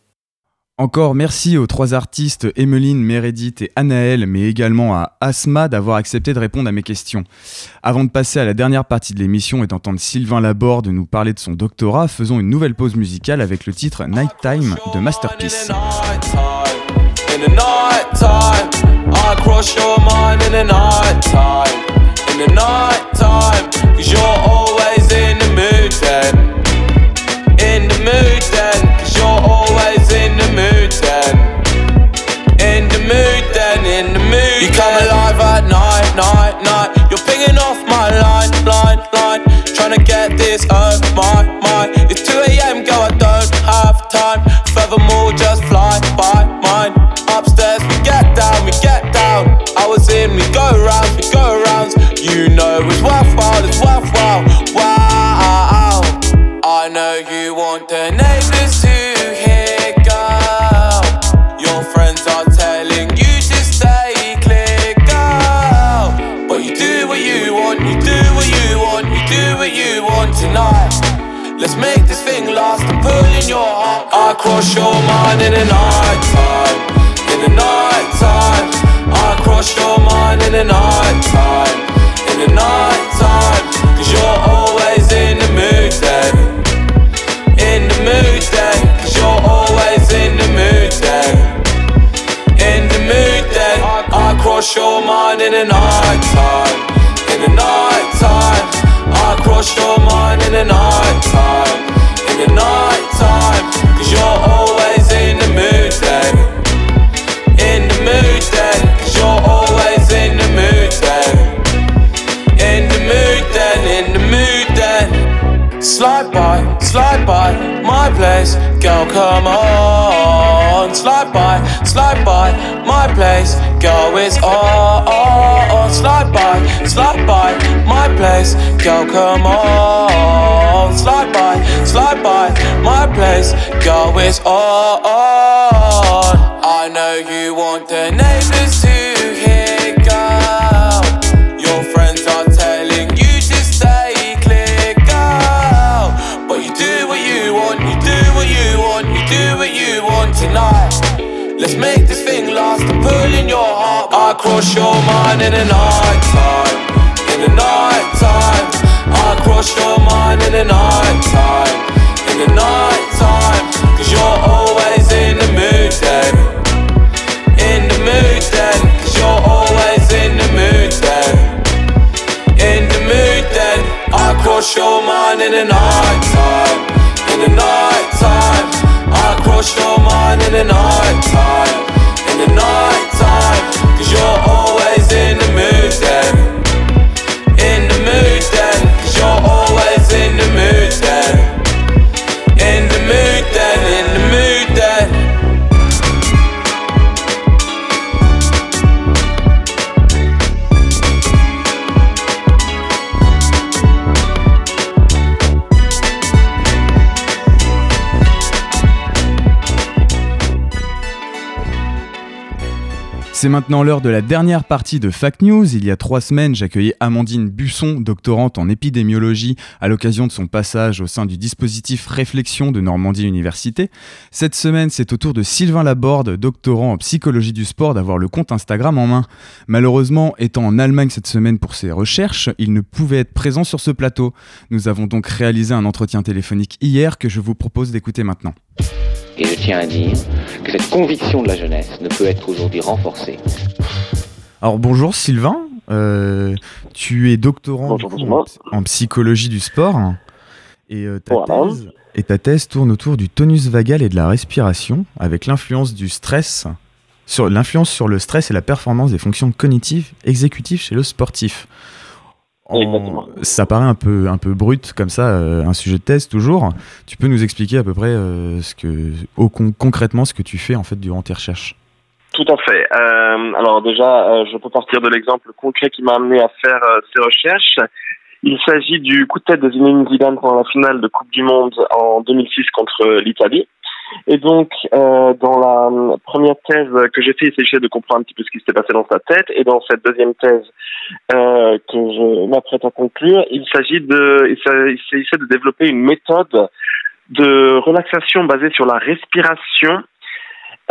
Encore merci aux trois artistes Emmeline, Meredith et Anaël, mais également à Asma d'avoir accepté de répondre à mes questions. Avant de passer à la dernière partie de l'émission et d'entendre Sylvain Laborde nous parler de son doctorat, faisons une nouvelle pause musicale avec le titre Nighttime de Masterpiece. this up. Let's make this thing last and pull in your heart. I cross your mind in the night time. In the night time. I cross your mind in the night time. In the night time. Cause you're always in the mood then. In the mood then. Cause you're always in the mood then. In the mood then. I cross your mind in the night time. In the night. Cross your mind in the night time. In the night time. Cause you're always in the mood then. In the mood then. Cause you're always in the mood then. In the mood then. In the mood then. Slide by, slide by my place, girl, come on. Slide by, slide by my place, girl, it's on. Slide by, slide by my place, girl, come on. Slide by, slide by my place, girl, it's on. I know you want the neighbors I cross your mind in the night time. In the night time. I cross your mind in the night time. In the night time. Cause you're always in the mood then. In the mood then. Cause you're always in the mood then. In the mood then. I cross your mind in the night time. In the night time. I cross your mind in the night time. In the night C'est maintenant l'heure de la dernière partie de Fact News. Il y a trois semaines, j'accueillais Amandine Busson, doctorante en épidémiologie, à l'occasion de son passage au sein du dispositif Réflexion de Normandie Université. Cette semaine, c'est au tour de Sylvain Laborde, doctorant en psychologie du sport, d'avoir le compte Instagram en main. Malheureusement, étant en Allemagne cette semaine pour ses recherches, il ne pouvait être présent sur ce plateau. Nous avons donc réalisé un entretien téléphonique hier que je vous propose d'écouter maintenant. Et je tiens à dire que cette conviction de la jeunesse ne peut être aujourd'hui renforcée. Alors bonjour Sylvain, Euh, tu es doctorant coup, en, en psychologie du sport et euh, ta, Voilà. thèse, et ta thèse tourne autour du tonus vagal et de la respiration avec l'influence du stress sur l'influence sur le stress et la performance des fonctions cognitives exécutives chez le sportif. En- ça paraît un peu, un peu brut comme ça, euh, un sujet de thèse toujours. Tu peux nous expliquer à peu près euh, ce que, au con- concrètement ce que tu fais en fait durant tes recherches? Tout à fait. Euh, alors déjà, je peux partir de l'exemple concret qui m'a amené à faire ces recherches. Il s'agit du coup de tête de Zinedine Zidane pendant la finale de Coupe du Monde en 2006 contre l'Italie. Et donc, euh, dans la euh, première thèse que j'ai fait, il s'agissait de comprendre un petit peu ce qui s'était passé dans sa tête. Et dans cette deuxième thèse euh, que je m'apprête à conclure, il s'agit de, il s'a- il s'agissait de développer une méthode de relaxation basée sur la respiration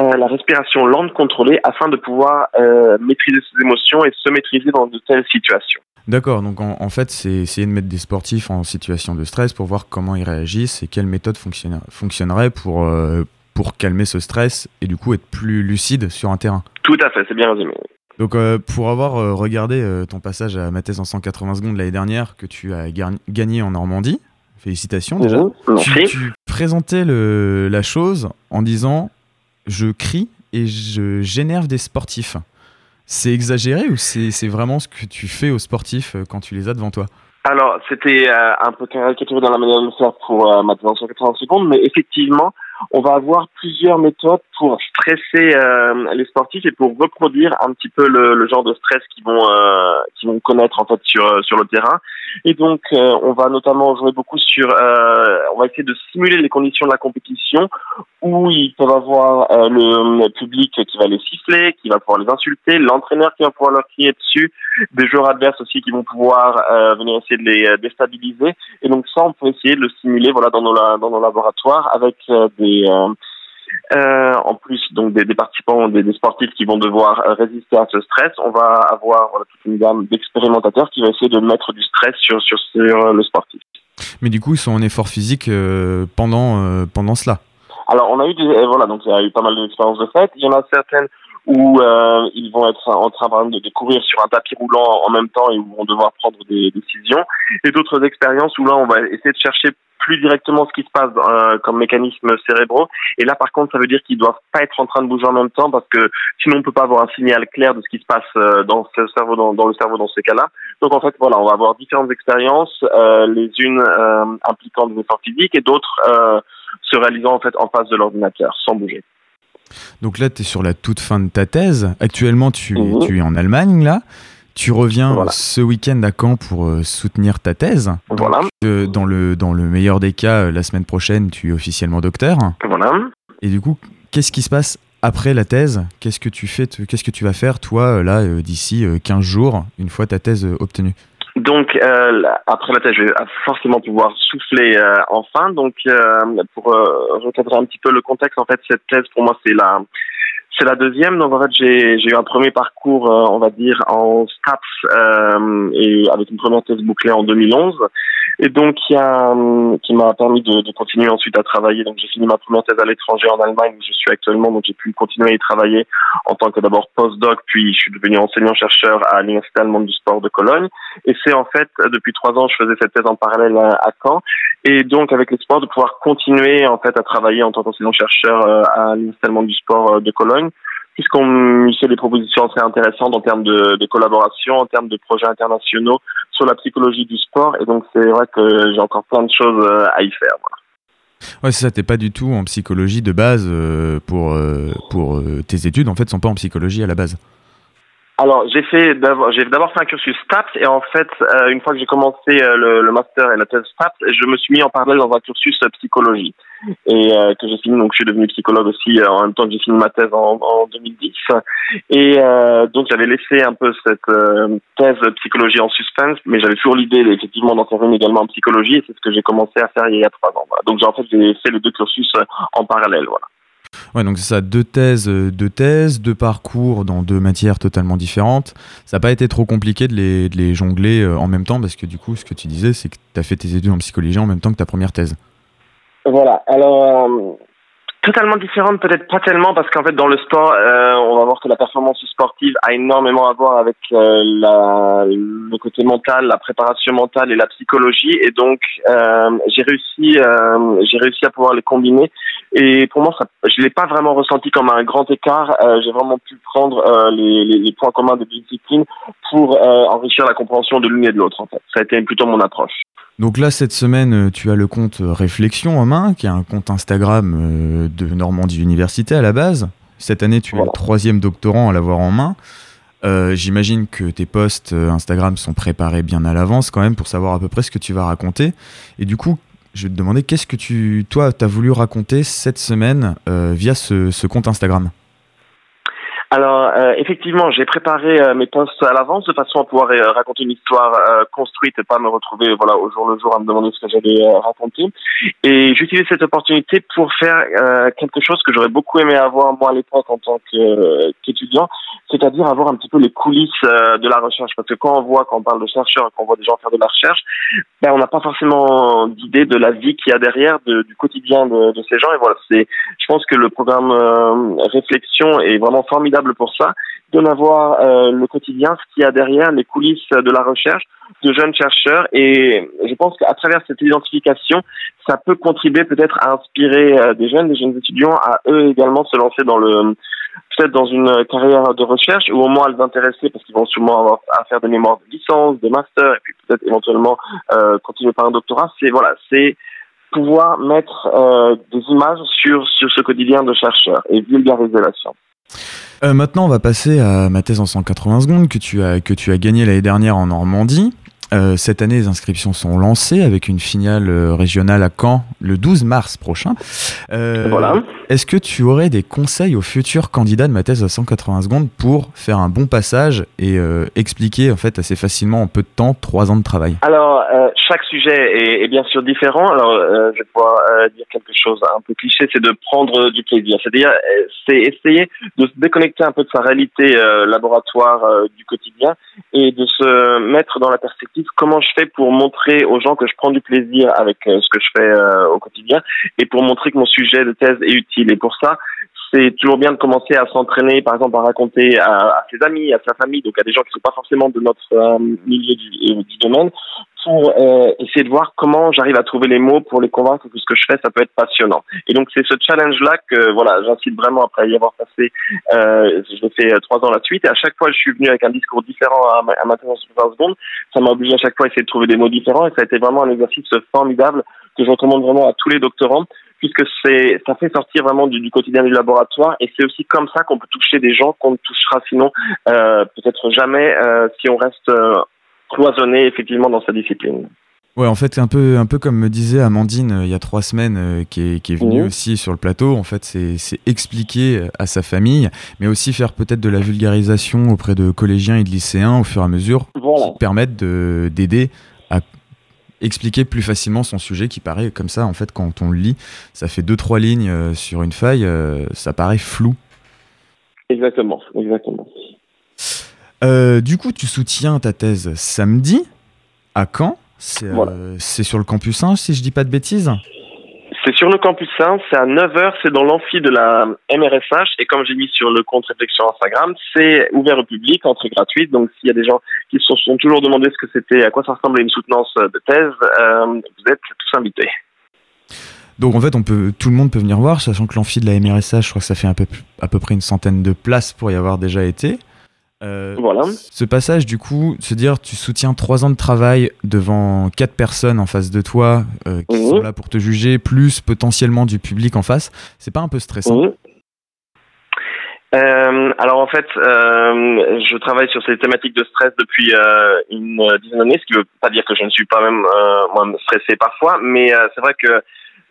euh, la respiration lente contrôlée afin de pouvoir euh, maîtriser ses émotions et se maîtriser dans de telles situations. D'accord, donc en, en fait, c'est essayer de mettre des sportifs en situation de stress pour voir comment ils réagissent et quelle méthode fonctionne- fonctionnerait pour, euh, pour calmer ce stress et du coup être plus lucide sur un terrain. Tout à fait, c'est bien résumé. Donc pour avoir regardé ton passage à ma thèse en 180 secondes l'année dernière que tu as gagné en Normandie, félicitations déjà, merci. tu, tu présentais le, la chose en disant je crie et je génère des sportifs. C'est exagéré ou c'est vraiment ce que tu fais aux sportifs euh, quand tu les as devant toi? Alors, c'était euh, un peu caricaturé dans la manière de le faire pour euh, ma en 180 secondes, mais effectivement, on va avoir plusieurs méthodes pour stresser euh, les sportifs et pour reproduire un petit peu le, le genre de stress qu'ils vont euh, qu'ils vont connaître en fait sur sur le terrain. Et donc, euh, on va notamment jouer beaucoup sur, euh, on va essayer de simuler les conditions de la compétition où ils peuvent avoir euh, le, le public qui va les siffler, qui va pouvoir les insulter, l'entraîneur qui va pouvoir leur crier dessus, des joueurs adverses aussi qui vont pouvoir euh, venir essayer de les déstabiliser. Et donc ça, on peut essayer de le simuler voilà dans nos dans nos laboratoires avec des euh, euh, en plus donc des, des participants, des, des sportifs qui vont devoir euh, résister à ce stress. On va avoir voilà, toute une gamme d'expérimentateurs qui va essayer de mettre du stress sur sur, sur le sportif. Mais du coup, ils sont en effort physique euh, pendant, pendant cela. Alors, on a eu des, voilà, donc il y a eu pas mal d'expériences de fait. Il y en a certaines où euh, ils vont être en train de, de courir sur un tapis roulant en même temps et où vont devoir prendre des décisions. Et d'autres expériences où là, on va essayer de chercher plus directement ce qui se passe euh, comme mécanismes cérébraux. Et là, par contre, ça veut dire qu'ils doivent pas être en train de bouger en même temps parce que sinon, on peut pas avoir un signal clair de ce qui se passe euh, dans ce cerveau, dans, dans le cerveau dans ces cas-là. Donc, en fait, voilà, on va avoir différentes expériences, euh, les unes euh, impliquant des efforts physiques et d'autres euh, se réalisant en fait en face de l'ordinateur, sans bouger. Donc là, tu es sur la toute fin de ta thèse. Actuellement, tu, Mhm. tu es en Allemagne, là. Tu reviens Voilà. ce week-end à Caen pour euh, soutenir ta thèse. Voilà. dans, le, dans le meilleur des cas, euh, la semaine prochaine, tu es officiellement docteur. Voilà. Et du coup, qu'est-ce qui se passe après la thèse? Qu'est-ce que tu fais Qu'est-ce que tu vas faire, toi, euh, là, d'ici euh, 15 jours, une fois ta thèse obtenue? Donc euh, après la thèse, je vais forcément pouvoir souffler euh, enfin. Donc euh, pour euh, recadrer un petit peu le contexte, en fait, cette thèse pour moi c'est la c'est la deuxième. Donc en fait, j'ai j'ai eu un premier parcours, euh, on va dire, en STAPS euh, et avec une première thèse bouclée en 2011. Et donc qui a hum, qui m'a permis de, de continuer ensuite à travailler. Donc j'ai fini ma première thèse à l'étranger en Allemagne où je suis actuellement. Donc j'ai pu continuer à y travailler en tant que d'abord postdoc, puis je suis devenu enseignant chercheur à l'université allemande du sport de Cologne. Et c'est en fait depuis trois ans je faisais cette thèse en parallèle à, à Caen. Et donc avec l'espoir de pouvoir continuer en fait à travailler en tant qu'enseignant chercheur euh, à l'université allemande du sport euh, de Cologne puisqu'on fait des propositions très intéressantes en termes de, collaboration, en termes de projets internationaux sur la psychologie du sport. Et donc, c'est vrai que j'ai encore plein de choses euh, à y faire. Ouais, c'est ça, t'es pas du tout en psychologie de base euh, pour, euh, pour tes études, en fait, sont pas en psychologie à la base. Alors, j'ai fait d'abord, j'ai d'abord fait un cursus STAPS et en fait, euh, une fois que j'ai commencé euh, le, le master et la thèse STAPS, je me suis mis en parallèle dans un cursus euh, psychologie et euh, que j'ai fini. Donc, je suis devenu psychologue aussi euh, en même temps que j'ai fini ma thèse en, en 2010. Et donc, j'avais laissé un peu cette thèse psychologie en suspense, mais j'avais toujours l'idée effectivement d'en faire une également en psychologie et c'est ce que j'ai commencé à faire il y a trois ans. Voilà. Donc, j'ai en fait j'ai fait les deux cursus en parallèle. Voilà. Ouais, donc c'est ça, deux thèses, euh, deux thèses, deux parcours dans deux matières totalement différentes. Ça n'a pas été trop compliqué de les, de les jongler euh, en même temps parce que du coup, ce que tu disais, c'est que tu as fait tes études en psychologie en même temps que ta première thèse. Voilà. Alors, euh, Totalement différente, peut-être pas tellement, parce qu'en fait, dans le sport, euh, on va voir que la performance sportive a énormément à voir avec euh, la, le côté mental, la préparation mentale et la psychologie. Et donc, euh, j'ai réussi, euh, j'ai réussi à pouvoir les combiner. Et pour moi, ça, je l'ai pas vraiment ressenti comme un grand écart. Euh, j'ai vraiment pu prendre euh, les, les, les points communs de discipline pour enrichir la compréhension de l'une et de l'autre. En fait, ça a été plutôt mon approche. Donc là, cette semaine, euh, tu as le compte euh, Réflexion en main, qui est un compte Instagram euh, de Normandie Université à la base. Cette année, tu es le troisième doctorant à l'avoir en main. Euh, J'imagine que tes posts Instagram sont préparés bien à l'avance quand même pour savoir à peu près ce que tu vas raconter. Et du coup, je vais te demander qu'est-ce que tu, toi, tu as voulu raconter cette semaine euh, via ce, ce compte Instagram? Alors, euh, effectivement, j'ai préparé euh, mes posts à l'avance de façon à pouvoir euh, raconter une histoire euh, construite et pas me retrouver voilà au jour le jour à me demander ce que j'allais euh, raconter. Et j'utilise cette opportunité pour faire quelque chose que j'aurais beaucoup aimé avoir moi à l'époque en tant qu'étudiant, c'est-à-dire avoir un petit peu les coulisses de la recherche. Parce que quand on voit, quand on parle de chercheurs, quand on voit des gens faire de la recherche, ben, on n'a pas forcément d'idée de la vie qu'il y a derrière, de- du quotidien de, de ces gens. Et voilà, c'est, je pense que le programme Réflexion est vraiment formidable pour ça, de avoir euh, le quotidien, ce qu'il y a derrière, les coulisses de la recherche de jeunes chercheurs. Et je pense qu'à travers cette identification, ça peut contribuer peut-être à inspirer euh, des jeunes, des jeunes étudiants, à eux également se lancer dans le peut-être dans une carrière de recherche ou au moins à les intéresser parce qu'ils vont sûrement avoir à faire des mémoires de licence, des masters et puis peut-être éventuellement euh, continuer par un doctorat. C'est voilà, c'est pouvoir mettre euh, des images sur sur ce quotidien de chercheurs et vulgariser la science. Euh, maintenant, on va passer à ma thèse en 180 secondes que tu as, que tu as gagnée l'année dernière en Normandie. Euh, cette année, les inscriptions sont lancées avec une finale euh, régionale à Caen le 12 mars prochain. Euh, Voilà. Est-ce que tu aurais des conseils aux futurs candidats de ma thèse à 180 secondes pour faire un bon passage et expliquer en fait assez facilement en peu de temps trois ans de travail? Alors, chaque sujet est, est bien sûr différent. Alors, je vais pouvoir dire quelque chose un peu cliché, c'est de prendre du plaisir. C'est-à-dire, c'est essayer de se déconnecter un peu de sa réalité laboratoire du quotidien et de se mettre dans la perspective comment je fais pour montrer aux gens que je prends du plaisir avec euh, ce que je fais euh, au quotidien et pour montrer que mon sujet de thèse est utile. Et pour ça, c'est toujours bien de commencer à s'entraîner, par exemple, à raconter à, à ses amis, à sa famille, donc à des gens qui ne sont pas forcément de notre euh, milieu du, euh, du domaine, pour euh, essayer de voir comment j'arrive à trouver les mots pour les convaincre que ce que je fais, ça peut être passionnant. Et donc c'est ce challenge-là que voilà, j'incite vraiment après y avoir passé, euh, je fait euh, trois ans la suite, et à chaque fois je suis venu avec un discours différent à, à ma en 20 secondes. Ça m'a obligé à chaque fois à essayer de trouver des mots différents, et ça a été vraiment un exercice formidable que je recommande vraiment à tous les doctorants puisque c'est ça fait sortir vraiment du, du quotidien du laboratoire et c'est aussi comme ça qu'on peut toucher des gens qu'on ne touchera sinon euh, peut-être jamais euh, si on reste euh, cloisonné effectivement dans sa discipline. Ouais, en fait, un peu, un peu comme me disait Amandine il y a trois semaines, qui est, qui est venue Mhm. aussi sur le plateau. En fait, c'est expliquer à sa famille, mais aussi faire peut-être de la vulgarisation auprès de collégiens et de lycéens au fur et à mesure, Voilà. qui permettent de- d'aider à expliquer plus facilement son sujet, qui paraît comme ça. En fait, quand on le lit, ça fait deux trois lignes euh, sur une feuille, euh, ça paraît flou. Exactement, exactement. Euh, du coup, tu soutiens ta thèse samedi à Caen. C'est Voilà. sur le campus 1, si je dis pas de bêtises? C'est sur le campus 1, c'est à 9h, c'est dans l'amphi de la MRSH et comme j'ai mis sur le compte réflexion Instagram, c'est ouvert au public, entrée gratuite. Donc s'il y a des gens qui se sont toujours demandé ce que c'était, à quoi ça ressemblait une soutenance de thèse, euh, vous êtes tous invités. Donc en fait, on peut, tout le monde peut venir voir, sachant que l'amphi de la MRSH, je crois que ça fait à peu près une centaine de places pour y avoir déjà été. Euh, Voilà. Ce passage, du coup, se dire, tu soutiens trois ans de travail devant quatre personnes en face de toi euh, qui Mhm. sont là pour te juger, plus potentiellement du public en face, c'est pas un peu stressant Mhm. Euh, alors en fait, je travaille sur ces thématiques de stress depuis une dizaine d'années, ce qui veut pas dire que je ne suis pas même moi stressé parfois, mais c'est vrai que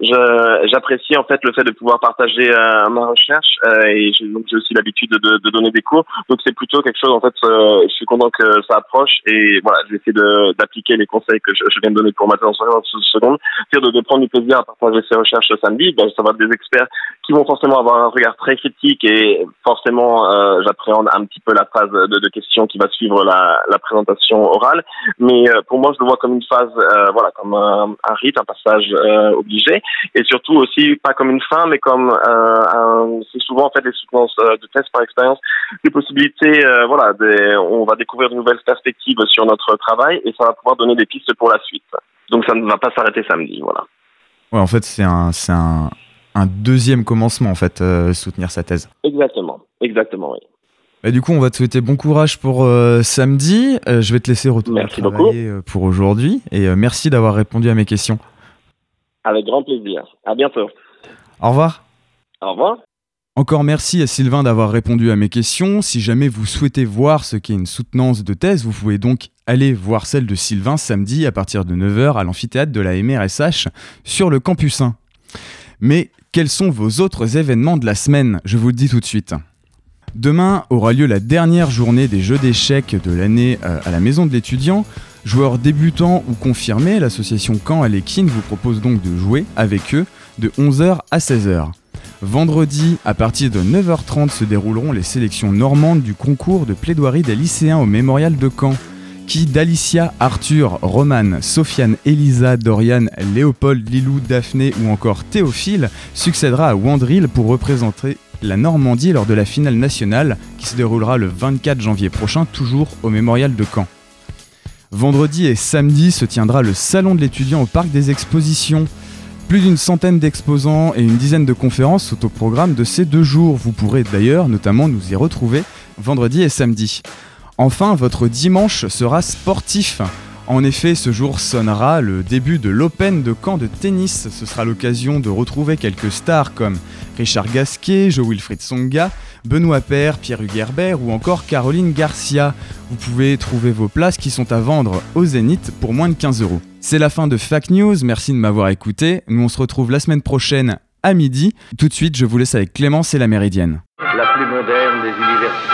j'apprécie en fait le fait de pouvoir partager euh, ma recherche euh, et j'ai donc j'ai aussi l'habitude de, de donner des cours, donc c'est plutôt quelque chose en fait. euh, je suis content que ça approche et voilà, je de- d'appliquer les conseils que je, je viens de donner pour ma en 60 secondes, c'est-à-dire de, de prendre du plaisir à partager ces recherches samedi. Ben, ça va être des experts qui vont forcément avoir un regard très critique et forcément euh, j'appréhende un petit peu la phase de, de questions qui va suivre la, la présentation orale mais euh, pour moi je le vois comme une phase euh, voilà comme un, un rite un passage obligé et surtout aussi pas comme une fin, mais comme euh, un, c'est souvent en fait les soutenances euh, de thèse par expérience, des possibilités, euh, voilà, des, on va découvrir de nouvelles perspectives sur notre travail et ça va pouvoir donner des pistes pour la suite. Donc ça ne va pas s'arrêter samedi, voilà. Ouais, en fait, c'est un, c'est un, un deuxième commencement, en fait, euh, soutenir sa thèse. Exactement, exactement, oui. Et du coup, on va te souhaiter bon courage pour euh, samedi. Euh, je vais te laisser retourner Merci travailler pour aujourd'hui. Et merci d'avoir répondu à mes questions. Avec grand plaisir. À bientôt. Au revoir. Au revoir. Encore merci à Sylvain d'avoir répondu à mes questions. Si jamais vous souhaitez voir ce qu'est une soutenance de thèse, vous pouvez donc aller voir celle de Sylvain samedi à partir de 9h à l'amphithéâtre de la MRSH sur le campus 1. Mais quels sont vos autres événements de la semaine? Je vous le dis tout de suite. Demain aura lieu la dernière journée des jeux d'échecs de l'année euh, à la maison de l'étudiant. Joueurs débutants ou confirmés, l'association Caen Alekin vous propose donc de jouer avec eux de 11h à 16h. Vendredi, à partir de 9h30, se dérouleront les sélections normandes du concours de plaidoirie des lycéens au mémorial de Caen. Qui d'Alicia, Arthur, Romane, Sofiane, Elisa, Dorian, Léopold, Lilou, Daphné ou encore Théophile succédera à Wandril pour représenter la Normandie lors de la finale nationale qui se déroulera le 24 janvier prochain, toujours au mémorial de Caen. Vendredi et samedi se tiendra le Salon de l'étudiant au Parc des Expositions. Plus d'une centaine d'exposants et une dizaine de conférences sont au programme de ces deux jours. Vous pourrez d'ailleurs notamment nous y retrouver vendredi et samedi. Enfin, votre dimanche sera sportif. En effet, ce jour sonnera le début de l'Open de Caen de tennis. Ce sera l'occasion de retrouver quelques stars comme Richard Gasquet, Joe Wilfried Songa, Benoît Paire, Pierre Hugerbert ou encore Caroline Garcia. Vous pouvez trouver vos places qui sont à vendre au Zénith pour moins de 15 euros. C'est la fin de Fact News, merci de m'avoir écouté. Nous on se retrouve la semaine prochaine à midi. Tout de suite, je vous laisse avec Clémence et la Méridienne. La plus moderne des universités